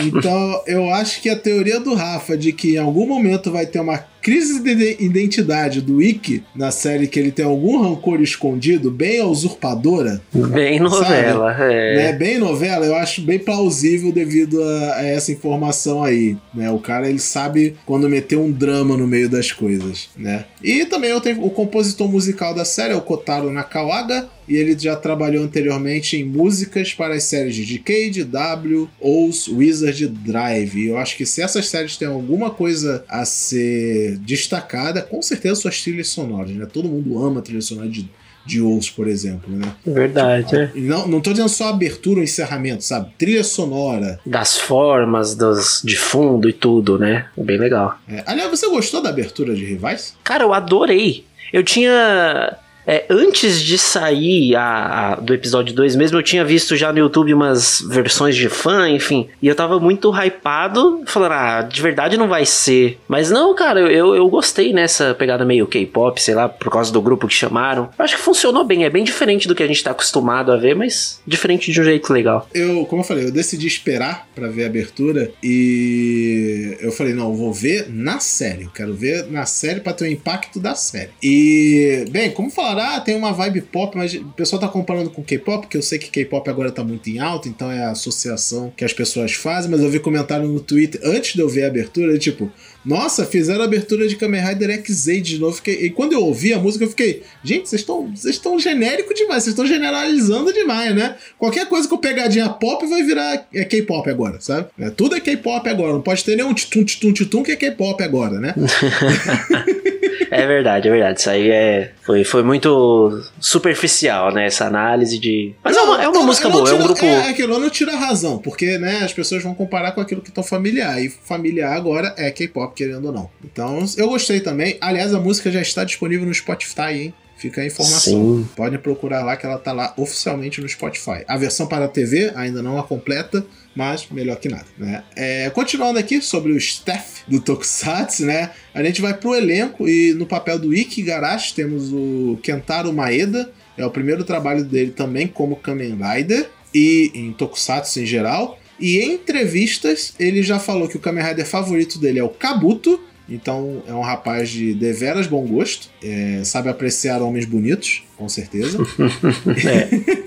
Então, eu acho que a teoria do Rafa de que em algum momento vai ter uma crise de identidade do Ikki na série que ele tem algum rancor escondido, bem usurpadora. Bem novela, sabe? é. Né? Bem novela, eu acho bem plausível devido a, a, essa informação aí. Né? O cara ele sabe quando meter um drama no meio das coisas. Né? E também eu tenho o compositor musical da série, é o Kotaro Nakawaga, e ele já trabalhou anteriormente em músicas para as séries de Decade, W, Ous, Wizard Drive. E eu acho que se essas séries têm alguma coisa a ser destacada, com certeza suas trilhas sonoras, né? Todo mundo ama trilha sonora de, de Ous, por exemplo, né? Verdade, é. Não, não tô dizendo só abertura ou encerramento, sabe? Trilha sonora. Das formas, dos, de fundo e tudo, né? Bem legal. É. Aliás, você gostou da abertura de Rivais? Cara, eu adorei. Eu tinha é, antes de sair a, a, do episódio 2 mesmo, eu tinha visto já no YouTube umas versões de fã, enfim. E eu tava muito hypado, falando, ah, de verdade não vai ser. Mas não, cara, eu, eu gostei nessa pegada meio K-pop, sei lá, por causa do grupo que chamaram. Eu acho que funcionou bem, é bem diferente do que a gente tá acostumado a ver, mas diferente de um jeito legal. Eu, como eu falei, eu decidi esperar para ver a abertura e eu falei, não, vou ver na série. Eu quero ver na série para ter o impacto da série. E, bem, como falaram, ah, tem uma vibe pop, mas o pessoal tá comparando com K-pop, porque eu sei que K-pop agora tá muito em alta, então é a associação que as pessoas fazem, mas eu vi comentário no Twitter antes de eu ver a abertura, tipo, nossa, fizeram a abertura de Kamen Rider X-Aid de novo. Fiquei, e quando eu ouvi a música, eu fiquei, gente, vocês estão vocês estão genérico demais, vocês estão generalizando demais, né? Qualquer coisa com pegadinha pop vai virar é K-pop agora, sabe? É, tudo é K-pop agora, não pode ter nenhum titum, titum, titum que é K-pop agora, né? é verdade, é verdade. Isso aí é, foi, foi muito superficial, né? Essa análise de. Mas não, é uma, é uma música boa, tira, é um grupo. É, aquilo eu não tira a razão, porque né, as pessoas vão comparar com aquilo que estão familiar. E familiar agora é K-pop, querendo ou não. Então, eu gostei também. Aliás, a música já está disponível no Spotify, hein? Fica a informação. Sim. Podem procurar lá que ela tá lá oficialmente no Spotify. A versão para a TV ainda não a completa, mas melhor que nada, né? É, continuando aqui sobre o staff do Tokusatsu, né? A gente vai pro elenco e no papel do Ikki Garashi temos o Kentaro Maeda, é o primeiro trabalho dele também como Kamen Rider e em Tokusatsu em geral. E em entrevistas ele já falou que o Kamen Rider favorito dele é o Kabuto, então é um rapaz de deveras bom gosto, é, sabe apreciar homens bonitos, com certeza.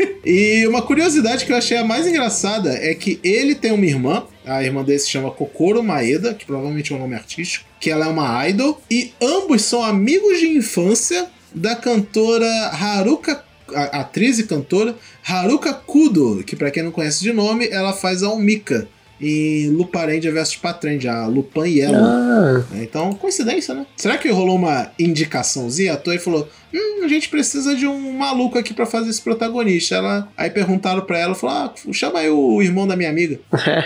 é. E uma curiosidade que eu achei a mais engraçada é que ele tem uma irmã, a irmã dele se chama Kokoro Maeda, que provavelmente é um nome artístico, que ela é uma idol, e ambos são amigos de infância da cantora Haruka atriz e cantora Haruka Kudo, que para quem não conhece de nome, ela faz a Omika em Luparendia vs Patrend, a Lupin Yellow. Ah, Então, coincidência, né? Será que rolou uma indicaçãozinha? A Toei falou: Hum, a gente precisa de um maluco aqui pra fazer esse protagonista. Ela, aí perguntaram pra ela, falou: Ah, chama aí o irmão da minha amiga.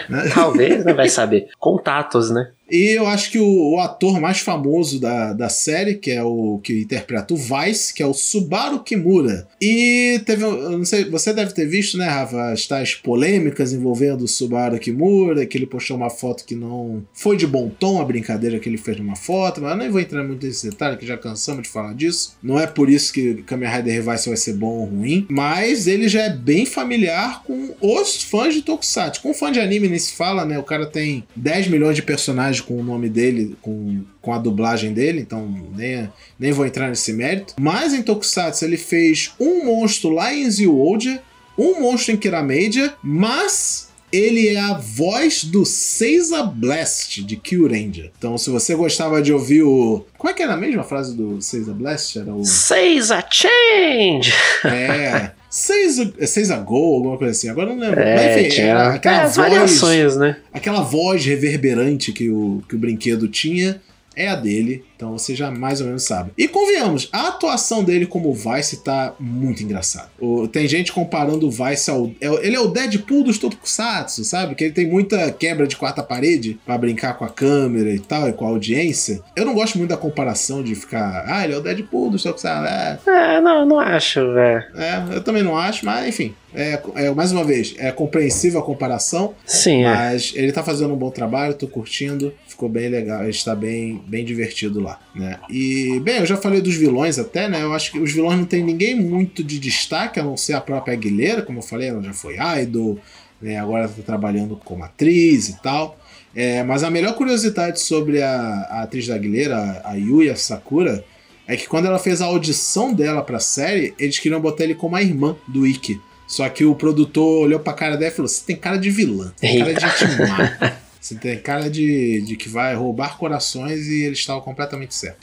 Né? talvez, né? Vai saber. Contatos, né? E eu acho que o, o ator mais famoso da, da série, que é o que interpreta o Vice, que é o Subaru Kimura. E teve, eu não sei, você deve ter visto, né, Rafa, as tais polêmicas envolvendo o Subaru Kimura, que ele postou uma foto que não foi de bom tom, a brincadeira que ele fez numa foto, mas eu nem vou entrar muito nesse detalhe, que já cansamos de falar disso. Não é por isso que Kamen Rider Revice vai ser bom ou ruim, mas ele já é bem familiar com os fãs de Tokusatsu. Com fã de anime nem se fala, né? O cara tem 10 milhões de personagens com o nome dele, com, com a dublagem dele, então nem, nem vou entrar nesse mérito. Mas em Tokusatsu ele fez um monstro lá em Zyuoja, um monstro em Kiramedia, mas ele é a voz do Seiza Blast de Kyurendia. Então, se você gostava de ouvir o. Como é que era a mesma frase do Seiza Blast? Era o. Seis a change! É. Seiza, Seiza Go, alguma coisa assim. Agora não lembro. É, Mas enfim, tinha aquela é, voz. variações, né? Aquela voz reverberante que o, que o brinquedo tinha é a dele, então você já mais ou menos sabe. E convenhamos, a atuação dele como Vice tá muito engraçada. Tem gente comparando o Vice ao. é- ele é o Deadpool dos Tokusatsu, sabe? Que ele tem muita quebra de quarta parede pra brincar com a câmera e tal, e com a audiência. Eu não gosto muito da comparação de ficar. Ah, ele é o Deadpool dos Tokusatsu. É, É, não, não acho, velho. é, eu também não acho, mas enfim. É, é, mais uma vez, é compreensível a comparação. Sim, é. Mas ele tá fazendo um bom trabalho, tô curtindo, ficou bem legal, está bem, bem divertido lá, né? E, bem, eu já falei dos vilões até, né? Eu acho que os vilões não tem ninguém muito de destaque, a não ser a própria Aguilera, como eu falei, ela já foi idol, né? Agora tá trabalhando como atriz e tal. É, mas a melhor curiosidade sobre a, a atriz da Aguilera, a Yuya Sakura, é que quando ela fez a audição dela pra série, eles queriam botar ele como a irmã do Ikki. Só que o produtor olhou pra cara dela e falou: Você tem cara de vilã, tem cara de gente má. Você tem cara de, de que vai roubar corações e ele estava completamente certo.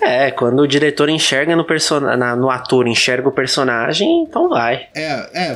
É, quando o diretor enxerga no, na- no ator, enxerga o personagem, então vai. É, é,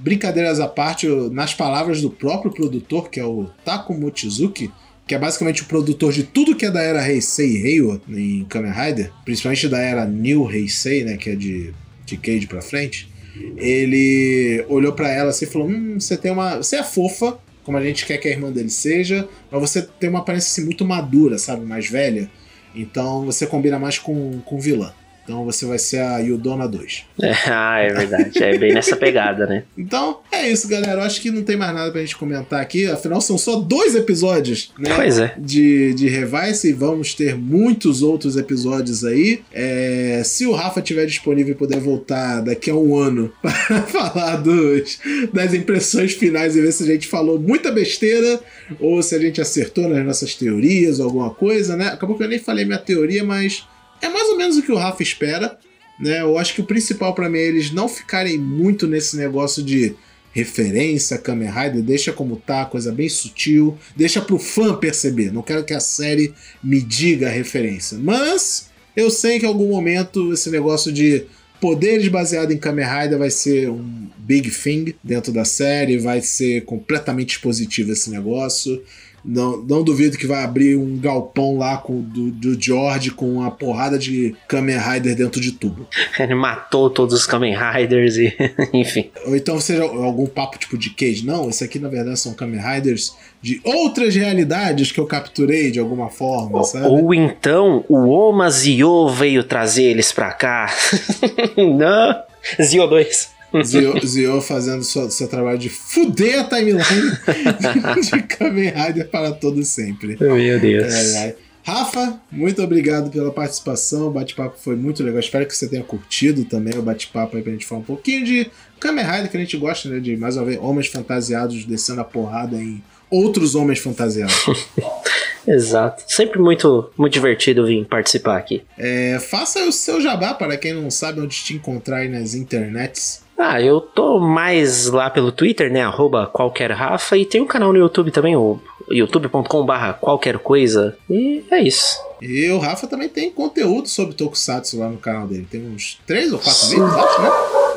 brincadeiras à parte, nas palavras do próprio produtor, que é o Taku Mochizuki, que é basicamente o produtor de tudo que é da era Heisei e Heiwa em Kamen Rider, principalmente da era New Heisei, né, que é de, de Cage pra frente, ele olhou pra ela assim e falou: Hum, você tem uma. Você é fofa, como a gente quer que a irmã dele seja, mas você tem uma aparência assim, muito madura, sabe? Mais velha. Então você combina mais com, com vilã. Então você vai ser a Yudona 2. É, ah, é verdade. É bem nessa pegada, né? Então, é isso, galera. Eu acho que não tem mais nada pra gente comentar aqui. Afinal, são só dois episódios, né? Pois é. De, de Revice e vamos ter muitos outros episódios aí. É, se o Rafa tiver disponível e puder voltar daqui a um ano para falar dos, das impressões finais e ver se a gente falou muita besteira ou se a gente acertou nas nossas teorias ou alguma coisa, né? Acabou que eu nem falei minha teoria, mas é mais ou menos o que o Rafa espera. Né? Eu acho que o principal pra mim é eles não ficarem muito nesse negócio de referência Kamen Rider, deixa como tá, coisa bem sutil, deixa pro fã perceber. Não quero que a série me diga a referência. Mas eu sei que em algum momento esse negócio de poderes baseado em Kamen Rider vai ser um big thing dentro da série, vai ser completamente expositivo esse negócio. Não, não duvido que vai abrir um galpão lá com, do, do George com uma porrada de Kamen Rider dentro de tubo. Ele matou todos os Kamen Riders e. Enfim. Ou então seja algum papo tipo de Cage. Não, esse aqui na verdade são Kamen Riders de outras realidades que eu capturei de alguma forma, sabe? Ou então o Oma Zio veio trazer eles pra cá. Não. Zio 2. Zio, Zio fazendo seu, seu trabalho de fuder a timeline de Kamen Rider para todo sempre. Meu Deus. Ai. Rafa, muito obrigado pela participação. O bate-papo foi muito legal. Espero que você tenha curtido também o bate-papo aí pra gente falar um pouquinho de Kamen Rider, que a gente gosta, né? De mais uma vez, homens fantasiados descendo a porrada em outros homens fantasiados. Exato. Sempre muito, muito divertido vir participar aqui. É, faça o seu jabá para quem não sabe onde te encontrar aí nas internets. Ah, eu tô mais lá pelo Twitter, né? Arroba qualquer Rafa. E tem um canal no YouTube também, o youtube.com barra qualquer coisa. E é isso. E o Rafa também tem conteúdo sobre Tokusatsu lá no canal dele. Tem uns três ou quatro vídeos, acho, né?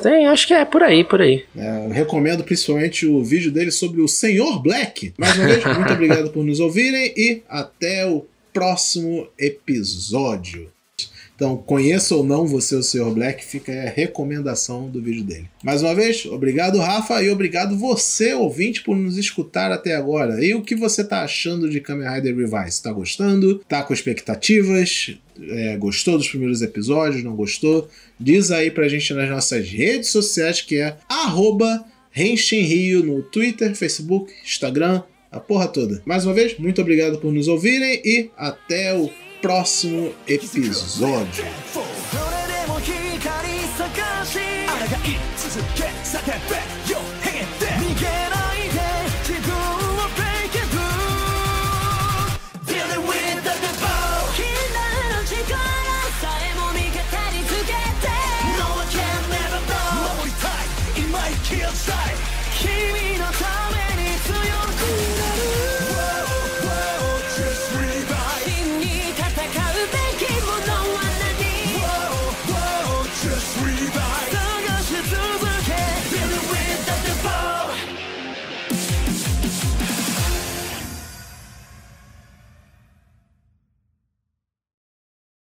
Tem, acho que é por aí, por aí. É, recomendo principalmente o vídeo dele sobre o Senhor Black. Mais uma vez, muito obrigado por nos ouvirem e até o próximo episódio. Então, conheça ou não você o Sr. Black, fica aí a recomendação do vídeo dele. Mais uma vez, obrigado, Rafa, e obrigado você, ouvinte, por nos escutar até agora. E o que você está achando de Kamen Rider Revice? Tá gostando? Tá com expectativas? É, gostou dos primeiros episódios? Não gostou? Diz aí pra gente nas nossas redes sociais, que é arroba Rio no Twitter, Facebook, Instagram, a porra toda. Mais uma vez, muito obrigado por nos ouvirem e até o próximo episódio.